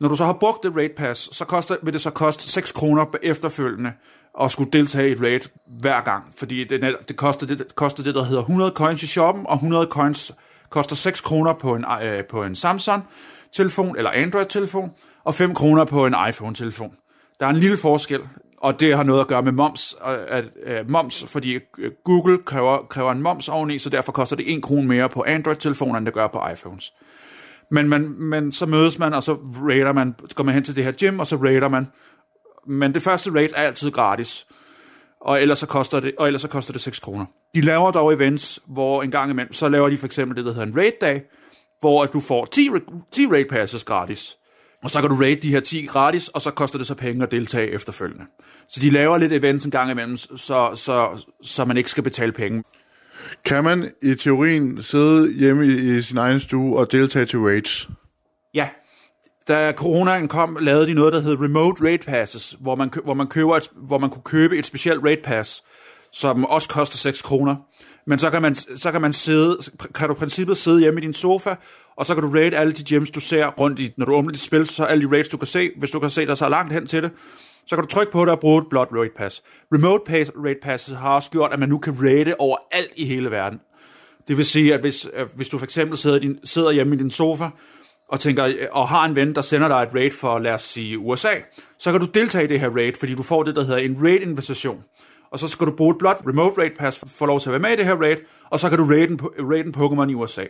Når du så har brugt det raid pass, så koster, vil det så koste 6 kroner efterfølgende at skulle deltage i et raid hver gang, fordi det, det, koster det, det koster det, der hedder 100 coins i shoppen, og 100 coins koster 6 kroner på en, øh, på en Samsung-telefon eller Android-telefon, og 5 kroner på en iPhone-telefon. Der er en lille forskel, og det har noget at gøre med moms, at, at, moms fordi øh, Google kræver, kræver en moms oveni, så derfor koster det 1 krone mere på Android-telefoner, end det gør på iPhones. Men, man, men så mødes man, og så raider man, går man hen til det her gym, og så raider man. Men det første raid er altid gratis og ellers så koster det, og ellers så koster det 6 kroner. De laver dog events, hvor en gang imellem, så laver de for eksempel det, der hedder en raid-dag, hvor du får 10, 10 raid passes gratis. Og så kan du raid de her 10 gratis, og så koster det så penge at deltage efterfølgende. Så de laver lidt events en gang imellem, så, så, så man ikke skal betale penge. Kan man i teorien sidde hjemme i, i sin egen stue og deltage til raids? Ja, da coronaen kom, lavede de noget, der hed Remote Raid Passes, hvor man, hvor man, køber et, hvor man kunne købe et specielt raid pass, som også koster 6 kroner. Men så kan man, så kan man sidde, kan du i princippet sidde hjemme i din sofa, og så kan du raid alle de gems, du ser rundt i, når du åbner dit spil, så alle de raids, du kan se. Hvis du kan se, dig så langt hen til det, så kan du trykke på det og bruge et blot raid pass. Remote pass, raid passes har også gjort, at man nu kan raide over alt i hele verden. Det vil sige, at hvis, hvis du for eksempel sidder, din, sidder hjemme i din sofa, og tænker, og har en ven, der sender dig et raid for, lad os sige, USA, så kan du deltage i det her raid, fordi du får det, der hedder en raid-invitation. Og så skal du bruge et blot remote raid pass for at få lov til at være med i det her raid, og så kan du raid en, raid en Pokémon i USA.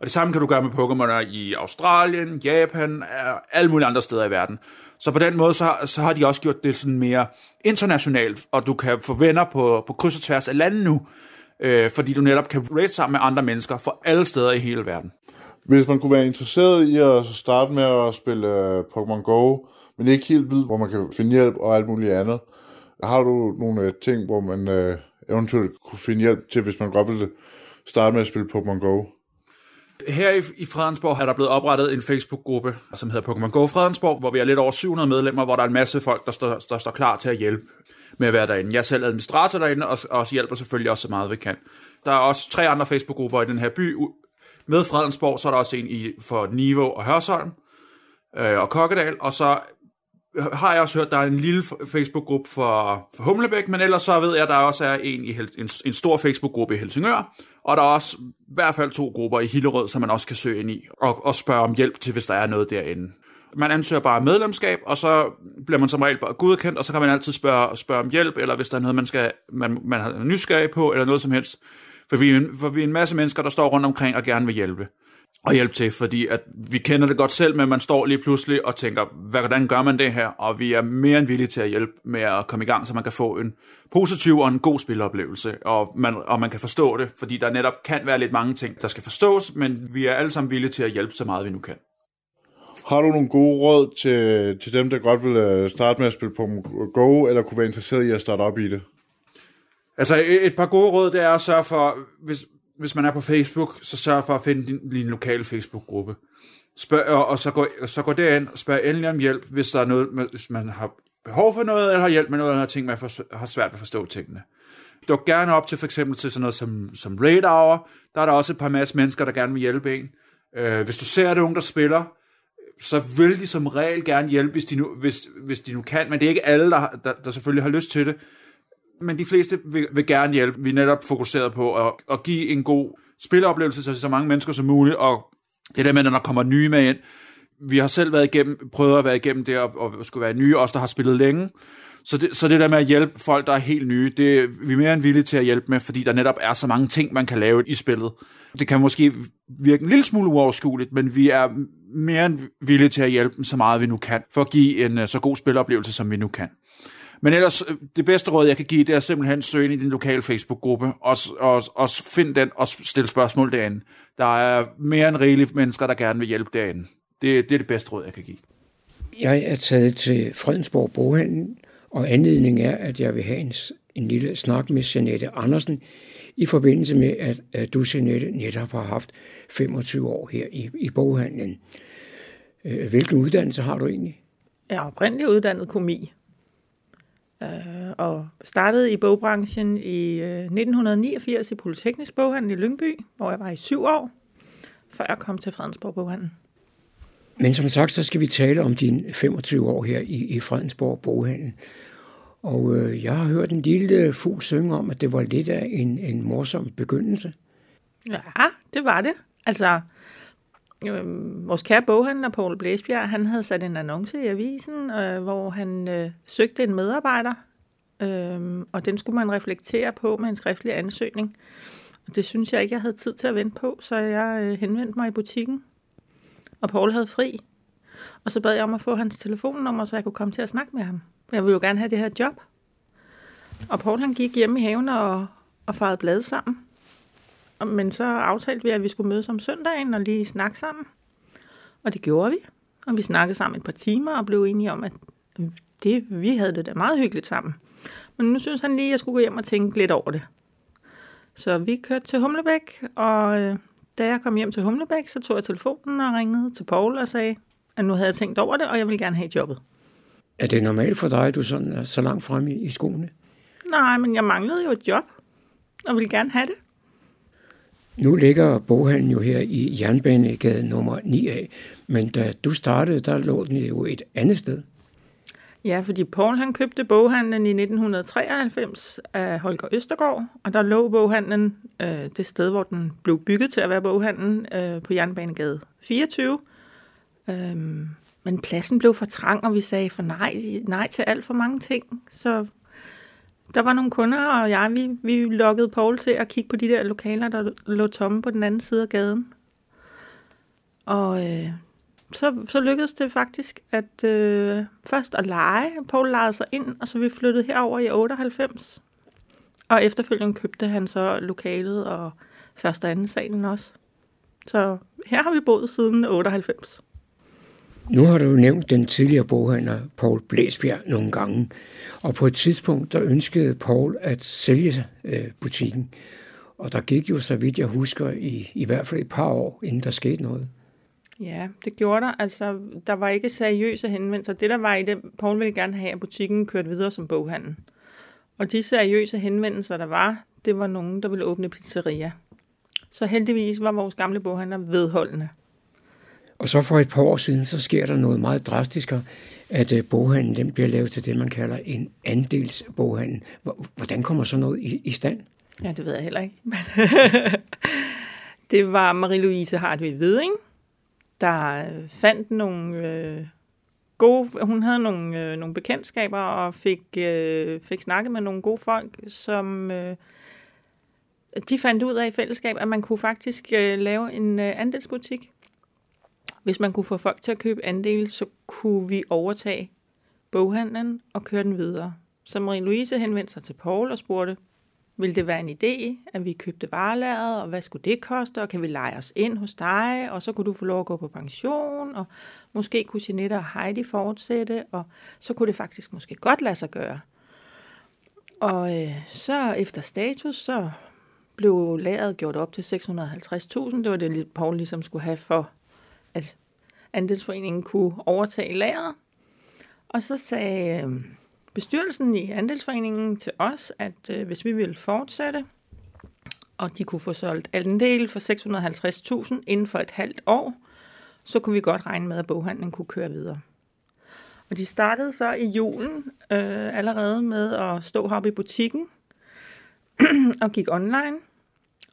Og det samme kan du gøre med Pokémoner i Australien, Japan, alle mulige andre steder i verden. Så på den måde, så, så har de også gjort det sådan mere internationalt, og du kan få venner på, på kryds og tværs af landet nu, øh, fordi du netop kan raid sammen med andre mennesker fra alle steder i hele verden. Hvis man kunne være interesseret i at starte med at spille øh, Pokémon Go, men ikke helt ved, hvor man kan finde hjælp og alt muligt andet, har du nogle øh, ting, hvor man øh, eventuelt kunne finde hjælp til, hvis man godt ville starte med at spille Pokémon Go? Her i, i Fredensborg er der blevet oprettet en Facebook-gruppe, som hedder Pokémon Go Fredensborg, hvor vi er lidt over 700 medlemmer, hvor der er en masse folk, der står, der står klar til at hjælpe med at være derinde. Jeg er selv administrator derinde, og, og hjælper selvfølgelig også så meget, vi kan. Der er også tre andre Facebook-grupper i den her by. Med Fredensborg, så er der også en i, for Niveau og Hørsholm øh, og Kokkedal, og så har jeg også hørt, der er en lille Facebook-gruppe for, for Humlebæk, men ellers så ved jeg, at der også er en, i Hel- en, en stor Facebook-gruppe i Helsingør, og der er også i hvert fald to grupper i Hillerød, som man også kan søge ind i, og, og spørge om hjælp til, hvis der er noget derinde. Man ansøger bare medlemskab, og så bliver man som regel bare godkendt, og så kan man altid spørge, spørge om hjælp, eller hvis der er noget, man, skal, man, man har nysgerrig på, eller noget som helst. For vi, for vi er en masse mennesker, der står rundt omkring og gerne vil hjælpe og hjælpe til, fordi at vi kender det godt selv, men man står lige pludselig og tænker, hvordan gør man det her? Og vi er mere end villige til at hjælpe med at komme i gang, så man kan få en positiv og en god spiloplevelse, og man, og man kan forstå det, fordi der netop kan være lidt mange ting, der skal forstås, men vi er alle sammen villige til at hjælpe så meget, vi nu kan. Har du nogle gode råd til, til dem, der godt vil øh, starte med at spille på Go, eller kunne være interesseret i at starte op i det? Altså et, et par gode råd, det er at sørge for, hvis, hvis man er på Facebook, så sørg for at finde din, din lokale Facebook-gruppe. Spørg, og, og så, gå, så gå derind og spørg endelig om hjælp, hvis der er noget, hvis man har behov for noget, eller har hjælp med noget, eller har ting, man for, har svært ved at forstå tingene. Duk gerne op til for eksempel til sådan noget som, som Raid Hour. Der er der også et par masse mennesker, der gerne vil hjælpe en. Øh, hvis du ser, at unge, der spiller, så vil de som regel gerne hjælpe, hvis de nu, hvis, hvis de nu kan, men det er ikke alle, der, der, der selvfølgelig har lyst til det men de fleste vil, vil gerne hjælpe. Vi er netop fokuseret på at, at give en god spilleoplevelse til så mange mennesker som muligt, og det der med, når der kommer nye med ind. Vi har selv været igennem, prøvet at være igennem det, og, og skulle være nye, os der har spillet længe. Så det, så det der med at hjælpe folk, der er helt nye, det vi er mere end villige til at hjælpe med, fordi der netop er så mange ting, man kan lave i spillet. Det kan måske virke en lille smule uoverskueligt, men vi er mere end villige til at hjælpe dem så meget, vi nu kan, for at give en øh, så god spiloplevelse, som vi nu kan. Men ellers, øh, det bedste råd, jeg kan give, det er simpelthen søge ind i din lokale Facebook-gruppe, og, og, og find den og stille spørgsmål derinde. Der er mere end rigeligt mennesker, der gerne vil hjælpe derinde. Det, det er det bedste råd, jeg kan give. Jeg er taget til Fredensborg Boghandel, og anledningen er, at jeg vil have en, en lille snak med Janette Andersen, i forbindelse med, at, at du, Janette, netop har haft 25 år her i, i boghandlen. Øh, hvilken uddannelse har du egentlig? Jeg er oprindeligt uddannet komi, øh, og startede i bogbranchen i øh, 1989 i Polyteknisk Boghandel i Lyngby, hvor jeg var i syv år, før jeg kom til Fredensborg Boghandel. Men som sagt, så skal vi tale om dine 25 år her i, i Fredensborg Boghandel. Og øh, jeg har hørt en lille fugl synge om, at det var lidt af en, en morsom begyndelse. Ja, det var det. Altså, øh, vores kære boghandler, Poul Blæsbjerg, han havde sat en annonce i avisen, øh, hvor han øh, søgte en medarbejder, øh, og den skulle man reflektere på med en skriftlig ansøgning. Og det synes jeg ikke, jeg havde tid til at vente på, så jeg øh, henvendte mig i butikken, og Paul havde fri. Og så bad jeg om at få hans telefonnummer, så jeg kunne komme til at snakke med ham. Jeg ville jo gerne have det her job. Og Paul han gik hjem i haven og, og farede blade sammen. Men så aftalte vi, at vi skulle mødes om søndagen og lige snakke sammen. Og det gjorde vi. Og vi snakkede sammen et par timer og blev enige om, at det, vi havde det da meget hyggeligt sammen. Men nu synes han lige, at jeg skulle gå hjem og tænke lidt over det. Så vi kørte til Humlebæk, og øh, da jeg kom hjem til Humlebæk, så tog jeg telefonen og ringede til Paul og sagde, at nu havde jeg tænkt over det, og jeg ville gerne have jobbet. Er det normalt for dig, at du sådan er så langt fremme i, i skoene? Nej, men jeg manglede jo et job, og ville gerne have det. Nu ligger boghandlen jo her i Jernbanegade nummer 9A, men da du startede, der lå den jo et andet sted. Ja, fordi Paul han købte boghandlen i 1993 af Holger Østergaard, og der lå boghandlen øh, det sted, hvor den blev bygget til at være boghandlen, øh, på Jernbanegade 24. Øhm, men pladsen blev for trang, og vi sagde for nej, nej til alt for mange ting. Så der var nogle kunder, og jeg, vi, vi lukkede Paul til at kigge på de der lokaler, der lå tomme på den anden side af gaden. Og øh, så, så lykkedes det faktisk at øh, først at lege. Paul lejede sig ind, og så vi flyttede herover i 98. Og efterfølgende købte han så lokalet og første og anden salen også. Så her har vi boet siden 98. Nu har du nævnt den tidligere boghandler Paul Blæsbjerg nogle gange, og på et tidspunkt der ønskede Paul at sælge øh, butikken. Og der gik jo, så vidt jeg husker, i, i hvert fald et par år, inden der skete noget. Ja, det gjorde der. Altså, der var ikke seriøse henvendelser. Det, der var i det, Paul ville gerne have, at butikken kørte videre som boghandel. Og de seriøse henvendelser, der var, det var nogen, der ville åbne pizzeria. Så heldigvis var vores gamle boghandler vedholdende. Og så for et par år siden, så sker der noget meget drastisk, at øh, boghandlen den bliver lavet til det, man kalder en andelsboghandel. Hvordan kommer så noget i, i stand? Ja, det ved jeg heller ikke. det var Marie-Louise Hartvig Veding, der øh, fandt nogle øh, gode... Hun havde nogle, øh, nogle bekendtskaber og fik, øh, fik snakket med nogle gode folk, som... Øh, de fandt ud af i fællesskab, at man kunne faktisk øh, lave en øh, andelsbutik. Hvis man kunne få folk til at købe andel, så kunne vi overtage boghandlen og køre den videre. Så Marie-Louise henvendte sig til Paul og spurgte, ville det være en idé, at vi købte varelæret, og hvad skulle det koste, og kan vi lege os ind hos dig, og så kunne du få lov at gå på pension, og måske kunne Jeanette og Heidi fortsætte, og så kunne det faktisk måske godt lade sig gøre. Og øh, så efter status, så blev lageret gjort op til 650.000. Det var det, Paul ligesom skulle have for, at andelsforeningen kunne overtage lageret. Og så sagde øhm, bestyrelsen i andelsforeningen til os, at øh, hvis vi ville fortsætte, og de kunne få solgt andel for 650.000 inden for et halvt år, så kunne vi godt regne med, at boghandlen kunne køre videre. Og de startede så i julen øh, allerede med at stå heroppe i butikken og gik online.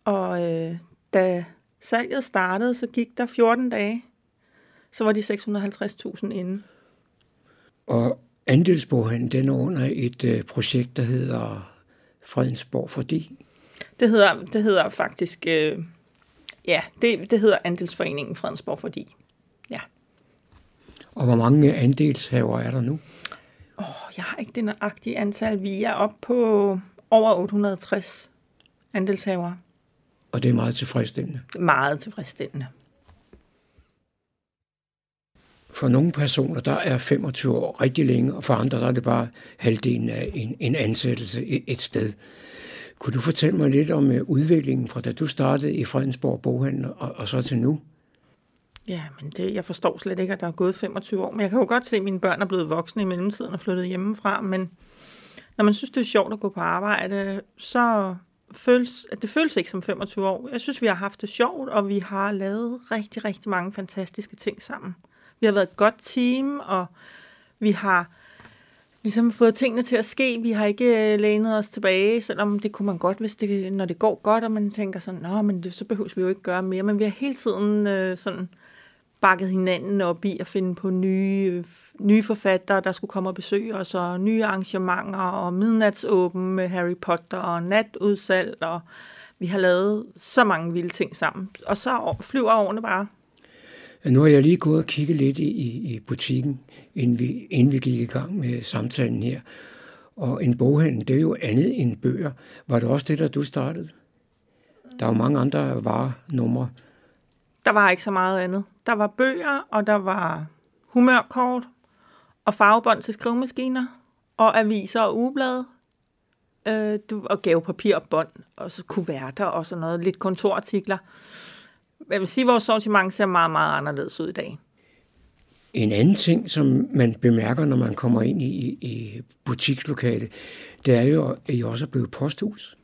Og øh, da salget startede, så gik der 14 dage, så var de 650.000 inde. Og andelsboghandlen, den er under et øh, projekt, der hedder Fredensborg Fordi. Det hedder, det hedder faktisk, øh, ja, det, det hedder Andelsforeningen Fredensborg Fordi. Ja. Og hvor mange andelshaver er der nu? Åh, oh, jeg har ikke det nøjagtige antal. Vi er oppe på over 860 andelshaver. Og det er meget tilfredsstillende? Meget tilfredsstillende. For nogle personer, der er 25 år rigtig længe, og for andre, der er det bare halvdelen af en, en ansættelse et sted. Kunne du fortælle mig lidt om uh, udviklingen fra da du startede i Fredensborg Boghandel og, og så til nu? Ja, men det, jeg forstår slet ikke, at der er gået 25 år. Men jeg kan jo godt se, at mine børn er blevet voksne i mellemtiden og flyttet hjemmefra. Men når man synes, det er sjovt at gå på arbejde, så føles, at det føles ikke som 25 år. Jeg synes, vi har haft det sjovt, og vi har lavet rigtig, rigtig mange fantastiske ting sammen. Vi har været et godt team, og vi har ligesom fået tingene til at ske. Vi har ikke øh, lænet os tilbage, selvom det kunne man godt, hvis det, når det går godt, og man tænker sådan, nå, men det, så behøver vi jo ikke gøre mere. Men vi har hele tiden øh, sådan bakket hinanden op i at finde på nye, nye forfattere, der skulle komme og besøge os, og nye arrangementer, og midnatsåben med Harry Potter, og natudsalg, og vi har lavet så mange vilde ting sammen. Og så flyver årene bare. Nu har jeg lige gået og kigget lidt i, i, i butikken, inden vi, inden vi gik i gang med samtalen her. Og en boghandel, det er jo andet end bøger. Var det også det, der du startede? Der er jo mange andre varenumre. Der var ikke så meget andet. Der var bøger, og der var humørkort, og farvebånd til skrivemaskiner, og aviser og ugeblade, øh, og gavepapir og bånd, og så kuverter og sådan noget, lidt kontorartikler jeg vil sige, at vores sortiment ser meget, meget anderledes ud i dag. En anden ting, som man bemærker, når man kommer ind i, i butikslokale, det er jo, at I også er blevet posthus.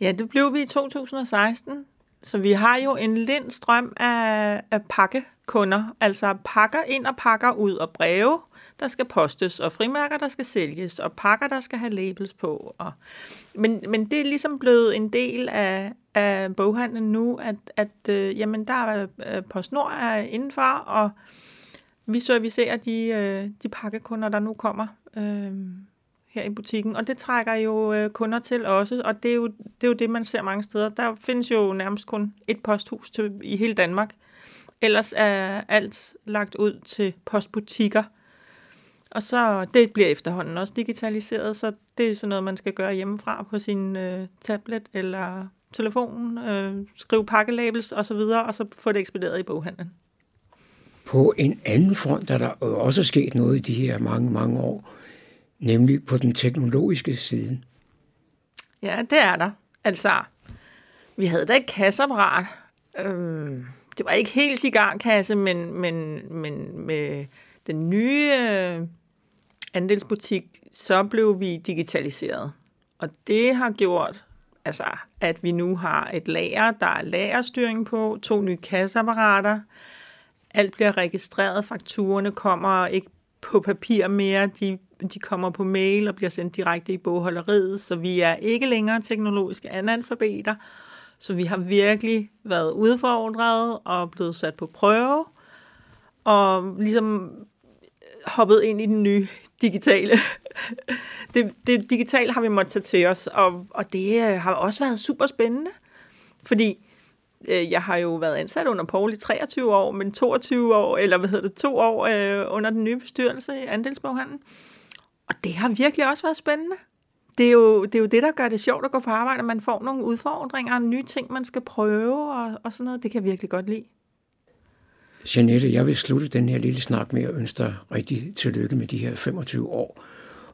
Ja, det blev vi i 2016. Så vi har jo en lind strøm af, af pakkekunder, altså pakker ind og pakker ud, og breve, der skal postes, og frimærker, der skal sælges, og pakker, der skal have labels på. Og, men, men det er ligesom blevet en del af, af boghandlen nu, at, at øh, jamen, der er øh, PostNord er indenfor, og vi servicerer de, øh, de pakkekunder, der nu kommer øh, her i butikken. Og det trækker jo øh, kunder til også, og det er, jo, det er jo det, man ser mange steder. Der findes jo nærmest kun et posthus til, i hele Danmark. Ellers er alt lagt ud til postbutikker. Og så det bliver efterhånden også digitaliseret, så det er sådan noget, man skal gøre hjemmefra på sin øh, tablet eller telefon, øh, skrive pakkelabels osv., og, så videre, og så få det ekspederet i boghandlen. På en anden front er der også sket noget i de her mange, mange år, nemlig på den teknologiske side. Ja, det er der. Altså, vi havde da et kasseapparat. Øhm, det var ikke helt cigarkasse, men, men, men med den nye øh, andelsbutik, så blev vi digitaliseret. Og det har gjort, altså, at vi nu har et lager, der er lagerstyring på, to nye kasseapparater, alt bliver registreret, fakturerne kommer ikke på papir mere, de, de kommer på mail og bliver sendt direkte i bogholderiet, så vi er ikke længere teknologiske analfabeter, så vi har virkelig været udfordret og blevet sat på prøve, og ligesom øh, hoppet ind i den nye digitale. det, det digitale har vi måttet tage til os, og, og det øh, har også været super spændende, fordi øh, jeg har jo været ansat under Paul i 23 år, men 22 år, eller hvad hedder det, to år øh, under den nye bestyrelse i Andelsboghandlen. Og det har virkelig også været spændende. Det er, jo, det er jo det, der gør det sjovt at gå på arbejde, at man får nogle udfordringer og nye ting, man skal prøve og, og sådan noget. Det kan jeg virkelig godt lide. Jeanette, jeg vil slutte den her lille snak med at ønske dig rigtig tillykke med de her 25 år.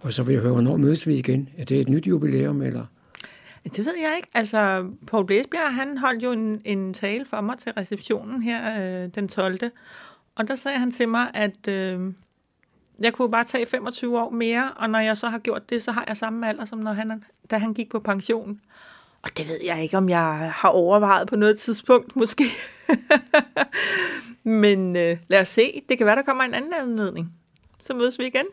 Og så vil jeg høre, hvornår mødes vi igen? Er det et nyt jubilæum, eller? Det ved jeg ikke. Altså, Paul Blæsbjerg, han holdt jo en, en tale for mig til receptionen her øh, den 12. Og der sagde han til mig, at øh, jeg kunne bare tage 25 år mere, og når jeg så har gjort det, så har jeg samme alder, som når han, da han gik på pension. Og det ved jeg ikke, om jeg har overvejet på noget tidspunkt, måske. Men øh, lad os se. Det kan være, der kommer en anden anledning. Så mødes vi igen.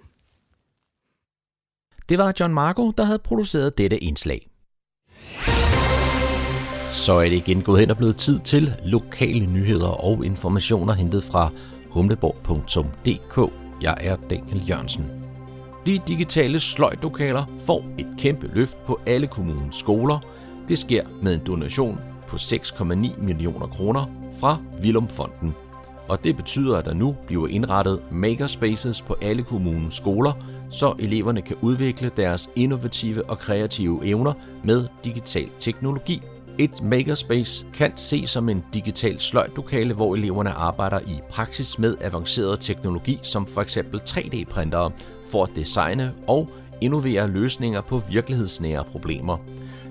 Det var John Marco, der havde produceret dette indslag. Så er det igen gået hen og blevet tid til lokale nyheder og informationer hentet fra humleborg.dk. Jeg er Daniel Jørgensen. De digitale sløjtlokaler får et kæmpe løft på alle kommunens skoler. Det sker med en donation på 6,9 millioner kroner fra Vilumfonden. Og det betyder, at der nu bliver indrettet makerspaces på alle kommunens skoler, så eleverne kan udvikle deres innovative og kreative evner med digital teknologi. Et makerspace kan ses som en digital sløjtlokale, hvor eleverne arbejder i praksis med avanceret teknologi som f.eks. 3D-printere for at designe og innovere løsninger på virkelighedsnære problemer.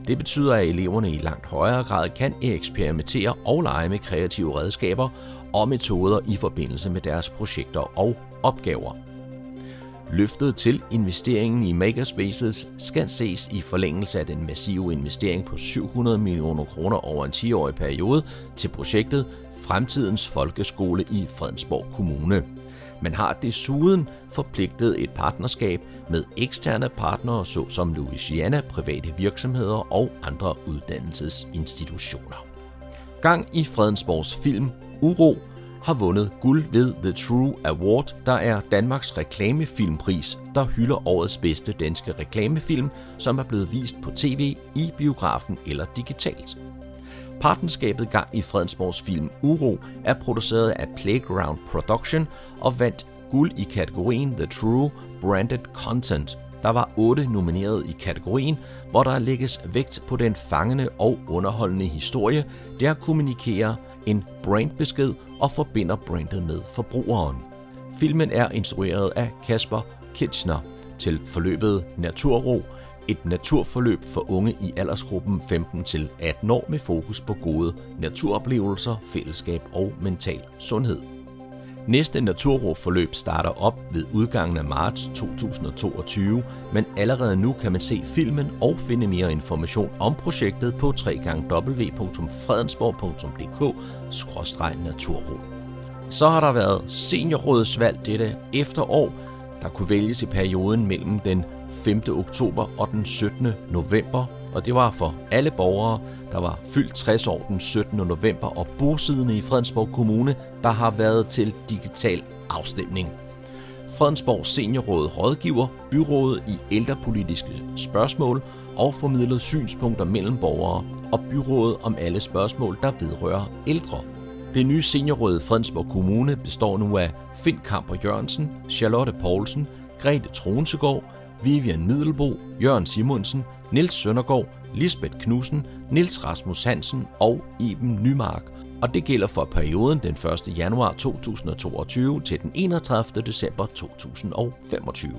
Det betyder, at eleverne i langt højere grad kan eksperimentere og lege med kreative redskaber og metoder i forbindelse med deres projekter og opgaver. Løftet til investeringen i Makerspaces skal ses i forlængelse af den massive investering på 700 millioner kroner over en 10-årig periode til projektet Fremtidens Folkeskole i Fredensborg Kommune. Man har desuden forpligtet et partnerskab med eksterne partnere såsom Louisiana, private virksomheder og andre uddannelsesinstitutioner. Gang i Fredensborgs film Uro har vundet guld ved The True Award, der er Danmarks reklamefilmpris, der hylder årets bedste danske reklamefilm, som er blevet vist på tv, i biografen eller digitalt. Partnerskabet gang i Fredensborgs film Uro er produceret af Playground Production og vandt guld i kategorien The True Branded Content. Der var otte nomineret i kategorien, hvor der lægges vægt på den fangende og underholdende historie, der kommunikerer en brandbesked og forbinder brandet med forbrugeren. Filmen er instrueret af Kasper Kitchner til forløbet Naturro, et naturforløb for unge i aldersgruppen 15-18 år med fokus på gode naturoplevelser, fællesskab og mental sundhed. Næste naturroforløb starter op ved udgangen af marts 2022, men allerede nu kan man se filmen og finde mere information om projektet på www.fredensborg.dk-naturro. Så har der været seniorrådsvalg dette efterår, der kunne vælges i perioden mellem den 5. oktober og den 17. november, og det var for alle borgere, der var fyldt 60 år den 17. november og bosiddende i Fredensborg Kommune, der har været til digital afstemning. Fredensborg Seniorråd rådgiver byrådet i ældrepolitiske spørgsmål og formidler synspunkter mellem borgere og byrådet om alle spørgsmål, der vedrører ældre. Det nye seniorråd Fredensborg Kommune består nu af Finn Kamper Jørgensen, Charlotte Poulsen, Grete Tronsegård, Vivian Middelbo, Jørgen Simonsen, Nils Søndergaard, Lisbeth Knudsen, Nils Rasmus Hansen og Iben Nymark. Og det gælder for perioden den 1. januar 2022 til den 31. december 2025.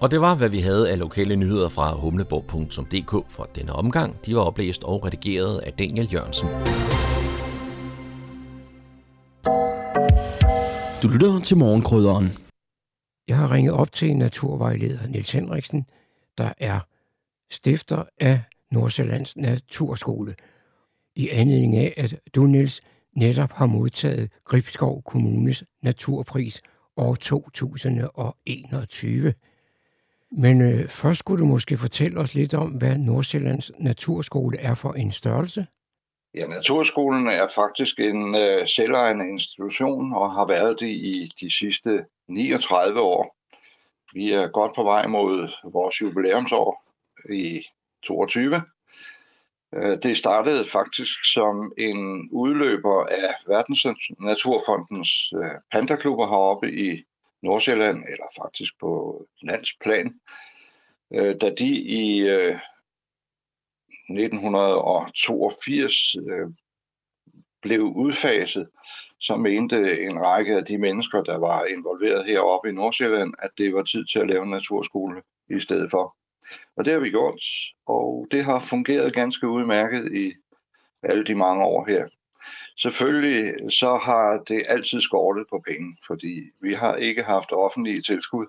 Og det var, hvad vi havde af lokale nyheder fra humleborg.dk for denne omgang. De var oplæst og redigeret af Daniel Jørgensen. Du lytter til morgenkrydderen. Jeg har ringet op til naturvejleder Niels Henriksen, der er stifter af Nordsjællands Naturskole. I anledning af, at du, Niels, netop har modtaget Gribskov Kommunes Naturpris år 2021. Men øh, først skulle du måske fortælle os lidt om, hvad Nordsjællands Naturskole er for en størrelse? Ja, Naturskolen er faktisk en øh, selvejende institution og har været det i de sidste 39 år. Vi er godt på vej mod vores jubilæumsår i 22. Øh, det startede faktisk som en udløber af Verdens Naturfondens øh, pandaklubber heroppe i Nordsjælland, eller faktisk på landsplan, øh, da de i 1982 blev udfaset, så mente en række af de mennesker, der var involveret heroppe i Nordsjælland, at det var tid til at lave en naturskole i stedet for. Og det har vi gjort, og det har fungeret ganske udmærket i alle de mange år her. Selvfølgelig så har det altid skortet på penge, fordi vi har ikke haft offentlige tilskud,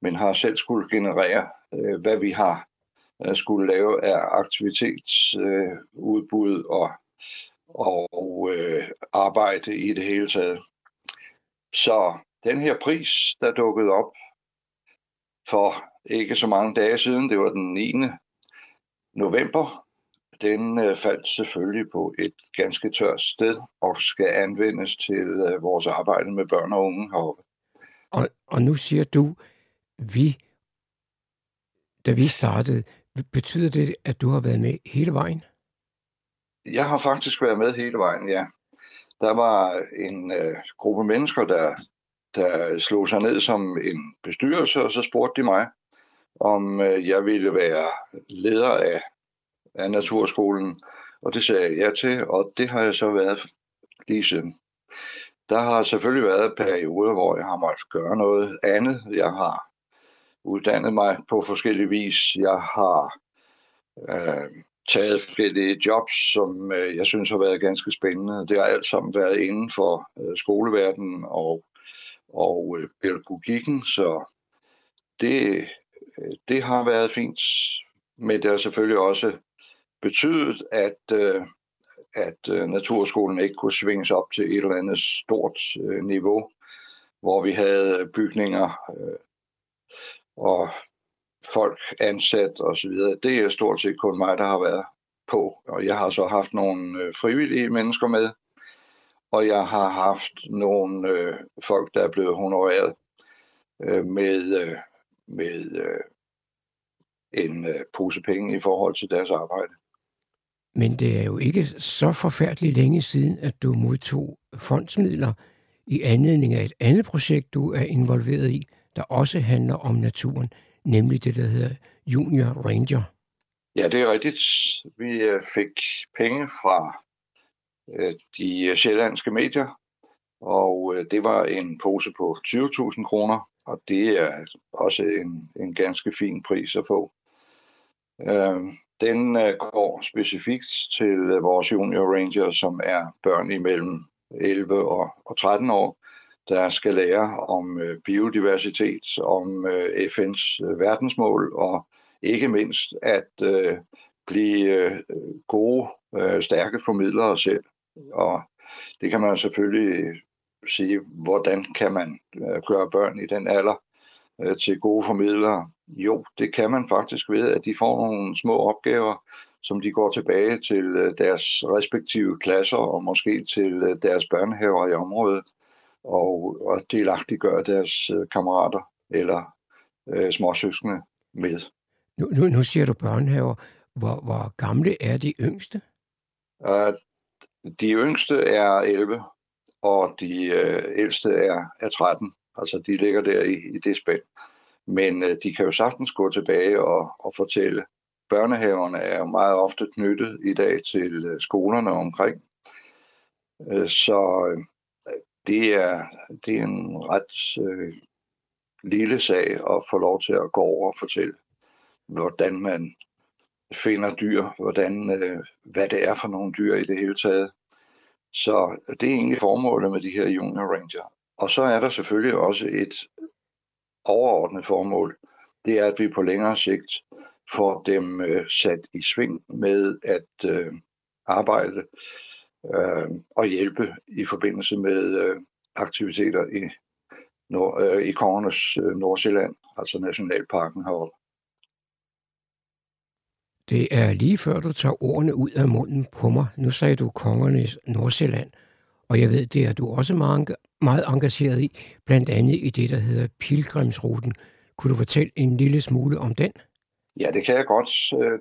men har selv skulle generere, øh, hvad vi har øh, skulle lave af aktivitetsudbud og, og øh, arbejde i det hele taget. Så den her pris, der dukkede op for ikke så mange dage siden, det var den 9. november, den øh, faldt selvfølgelig på et ganske tørt sted og skal anvendes til øh, vores arbejde med børn og unge heroppe. Og, og nu siger du, vi, da vi startede, betyder det, at du har været med hele vejen? Jeg har faktisk været med hele vejen, ja. Der var en øh, gruppe mennesker, der, der slog sig ned som en bestyrelse, og så spurgte de mig, om øh, jeg ville være leder af, af Naturskolen. Og det sagde jeg ja til, og det har jeg så været lige siden. Der har selvfølgelig været perioder, hvor jeg har måttet gøre noget andet. Jeg har uddannet mig på forskellige vis. Jeg har øh, taget forskellige jobs, som øh, jeg synes har været ganske spændende. Det har alt sammen været inden for øh, skoleverdenen og, og øh, pædagogikken, så det øh, det har været fint, men det har selvfølgelig også betydet, at, øh, at øh, naturskolen ikke kunne svinges op til et eller andet stort øh, niveau, hvor vi havde bygninger øh, og folk ansat osv. Det er stort set kun mig, der har været på, og jeg har så haft nogle øh, frivillige mennesker med, og jeg har haft nogle øh, folk, der er blevet honoreret øh, med, øh, med øh, en øh, pose penge i forhold til deres arbejde. Men det er jo ikke så forfærdeligt længe siden, at du modtog fondsmidler i anledning af et andet projekt, du er involveret i, der også handler om naturen, nemlig det, der hedder Junior Ranger. Ja, det er rigtigt. Vi øh, fik penge fra øh, de øh, sjællandske medier, og det var en pose på 20.000 kroner, og det er også en, en ganske fin pris at få. Den går specifikt til vores junior ranger, som er børn imellem 11 og 13 år, der skal lære om øh, biodiversitet, om øh, FN's øh, verdensmål og ikke mindst at blive gode, stærke formidlere selv. Og det kan man selvfølgelig sige, hvordan kan man gøre børn i den alder til gode formidlere? Jo, det kan man faktisk ved, at de får nogle små opgaver, som de går tilbage til deres respektive klasser og måske til deres børnehaver i området og, og delagtiggøre deres øh, kammerater eller øh, småsøskende med. Nu, nu, nu siger du børnehaver. Hvor, hvor gamle er de yngste? Uh, de yngste er 11, og de øh, ældste er, er 13. Altså de ligger der i, i det spænd. Men øh, de kan jo sagtens gå tilbage og, og fortælle. Børnehaverne er jo meget ofte knyttet i dag til øh, skolerne omkring. Øh, så øh, det, er, det er en ret øh, lille sag at få lov til at gå over og fortælle, hvordan man finder dyr, hvordan, øh, hvad det er for nogle dyr i det hele taget. Så det er egentlig formålet med de her Junior Ranger. Og så er der selvfølgelig også et overordnet formål. Det er, at vi på længere sigt får dem øh, sat i sving med at øh, arbejde øh, og hjælpe i forbindelse med øh, aktiviteter i, nord, øh, i Kongernes øh, Nordsjælland, altså Nationalparken heroppe. Det er lige før, du tager ordene ud af munden på mig. Nu sagde du Kongernes Nordsjælland, og jeg ved, det er du også meget, meget engageret i, blandt andet i det, der hedder Pilgrimsruten. Kunne du fortælle en lille smule om den? Ja, det kan jeg godt.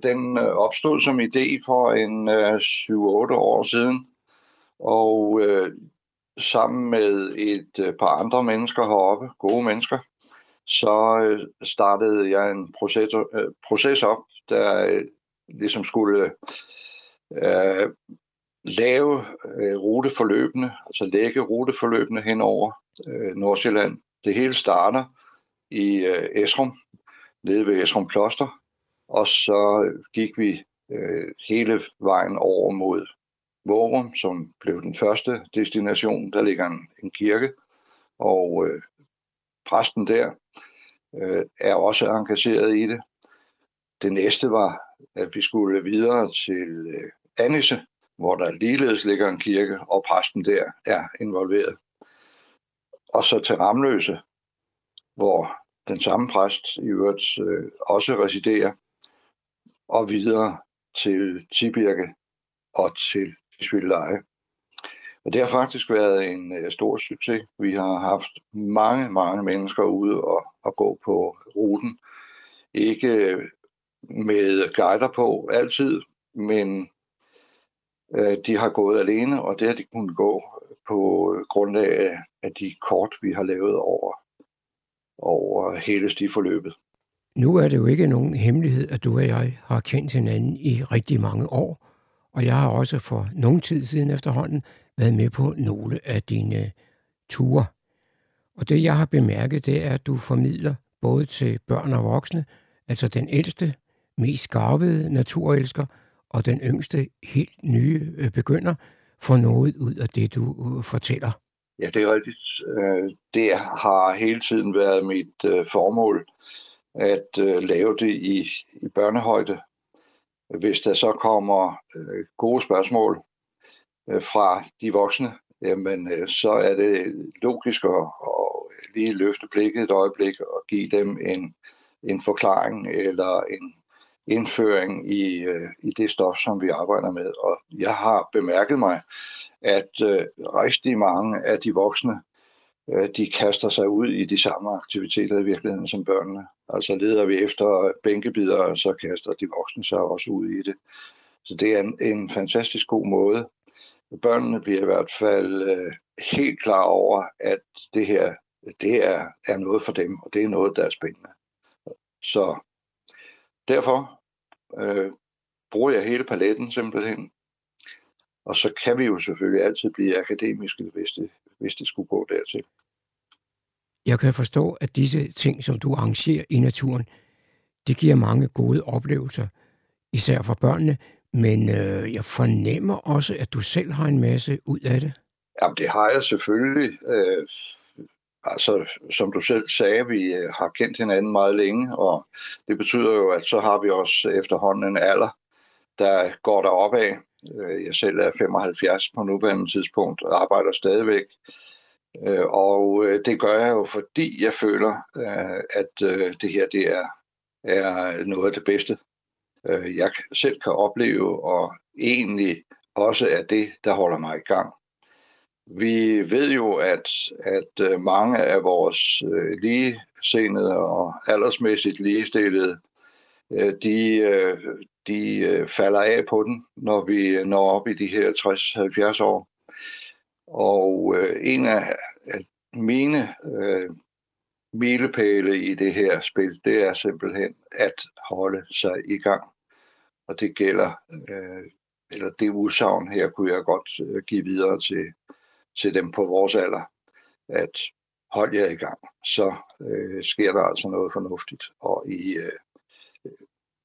Den øh, opstod som idé for en 7-8 øh, år siden, og øh, sammen med et øh, par andre mennesker heroppe, gode mennesker, så øh, startede jeg en proces, øh, proces op, der øh, ligesom skulle øh, lave øh, ruteforløbene, altså lægge ruteforløbene hen over øh, Nordsjælland. Det hele starter i øh, Esrum, nede ved Esrum Kloster, og så gik vi øh, hele vejen over mod Vorum, som blev den første destination. Der ligger en, en kirke, og øh, præsten der øh, er også engageret i det. Det næste var, at vi skulle videre til øh, Annisse, hvor der ligeledes ligger en kirke, og præsten der er involveret. Og så til Ramløse, hvor den samme præst i øvrigt øh, også residerer, og videre til Tibirke og til Tisvildeleje. Og det har faktisk været en øh, stor succes. Vi har haft mange, mange mennesker ude og, og gå på ruten. Ikke øh, med guider på altid, men øh, de har gået alene, og det har de kunnet gå på grundlag af, af de kort, vi har lavet over, over hele stiforløbet. Nu er det jo ikke nogen hemmelighed, at du og jeg har kendt hinanden i rigtig mange år, og jeg har også for nogen tid siden efterhånden været med på nogle af dine øh, ture. Og det, jeg har bemærket, det er, at du formidler både til børn og voksne, altså den ældste, mest skarvede naturelsker, og den yngste, helt nye øh, begynder, får noget ud af det, du øh, fortæller. Ja, det er rigtigt. Det har hele tiden været mit formål at lave det i børnehøjde. Hvis der så kommer øh, gode spørgsmål øh, fra de voksne, jamen øh, så er det logisk at, at lige løfte blikket et øjeblik og give dem en, en forklaring eller en, indføring i, øh, i det stof, som vi arbejder med. Og jeg har bemærket mig, at øh, rigtig mange af de voksne, Øh, de kaster sig ud i de samme aktiviteter i virkeligheden som børnene. Altså leder vi efter bænkebidere, så kaster de voksne sig også ud i det. Så det er en, en fantastisk god måde. Børnene bliver i hvert fald øh, helt klar over, at det her det er, er noget for dem, og det er noget, der er spændende. Så Derfor øh, bruger jeg hele paletten simpelthen. Og så kan vi jo selvfølgelig altid blive akademiske, hvis det, hvis det skulle gå dertil. Jeg kan forstå, at disse ting, som du arrangerer i naturen, det giver mange gode oplevelser, især for børnene, men øh, jeg fornemmer også, at du selv har en masse ud af det. Jamen, det har jeg selvfølgelig. Øh, altså, som du selv sagde, vi øh, har kendt hinanden meget længe, og det betyder jo, at så har vi også efterhånden en alder, der går derop af. Øh, Øh, jeg selv er 75 på nuværende tidspunkt og arbejder stadigvæk. Øh, og øh, det gør jeg jo, fordi jeg føler, at det her det er, er noget af det bedste, jeg selv kan opleve, og egentlig også er det, der holder mig i gang. Vi ved jo, at, at mange af vores ligesindede ligesenede og aldersmæssigt ligestillede, de de, øh, falder af på den, når vi øh, når op i de her 60-70 år. Og øh, en af mine øh, milepæle i det her spil, det er simpelthen at holde sig i gang. Og det gælder, øh, eller det udsagn her kunne jeg godt øh, give videre til til dem på vores alder, at hold jer i gang, så øh, sker der altså noget fornuftigt, og I øh,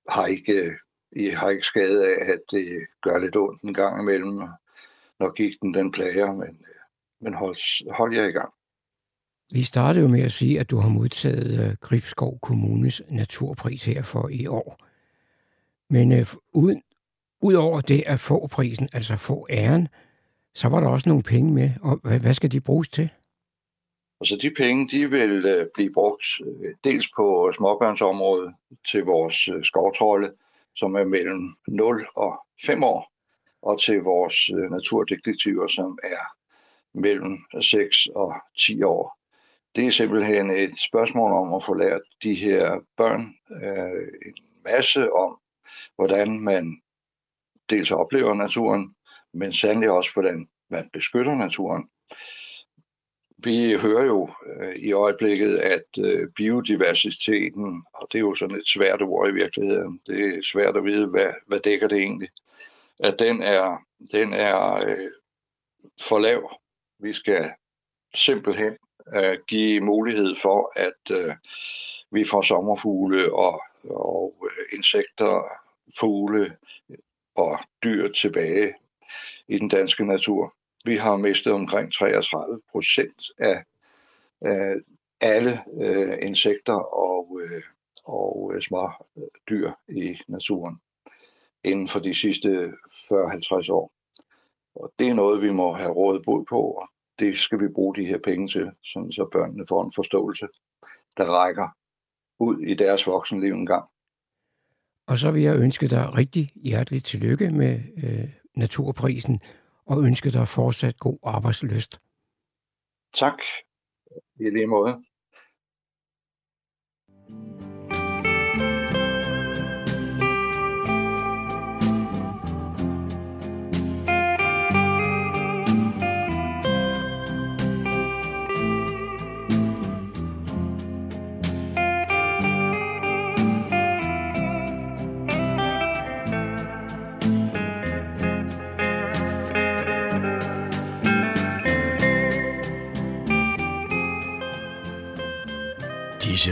har ikke øh, i har ikke skade af, at det gør lidt ondt en gang imellem, når gigten den plager, men, øh, men hold, hold jer i gang. Vi startede jo med at sige, at du har modtaget uh, Gribskov Kommunes naturpris her for i år. Men uh, uden, udover det at få prisen, altså få æren, så var der også nogle penge med. Og hvad, hvad skal de bruges til? Altså de penge, de vil øh, blive brugt øh, dels på småbørnsområdet til vores øh, skovtrolde, som er mellem 0 og 5 år, og til vores øh, naturdetektiver, som er mellem 6 og 10 år. Det er simpelthen et spørgsmål om at få lært de her børn øh, en masse om, hvordan man dels oplever naturen, men sandelig også, hvordan man beskytter naturen. Vi hører jo øh, i øjeblikket, at øh, biodiversiteten, og det er jo sådan et svært ord i virkeligheden, det er svært at vide, hvad, hvad dækker det egentlig, at den er, den er øh, for lav. Vi skal simpelthen øh, give mulighed for, at øh, vi får sommerfugle og, og øh, insekter, fugle og dyr tilbage i den danske natur. Vi har mistet omkring 33 procent af, af alle øh, insekter og, øh, og øh, små dyr i naturen inden for de sidste 40-50 år. Og det er noget, vi må have rådet bod på, og det skal vi bruge de her penge til, sådan så børnene får en forståelse, der rækker ud i deres voksenliv en gang. Og så vil jeg ønske dig rigtig hjerteligt tillykke med øh, naturprisen og ønske dig fortsat god arbejdsløst. Tak. I lige måde.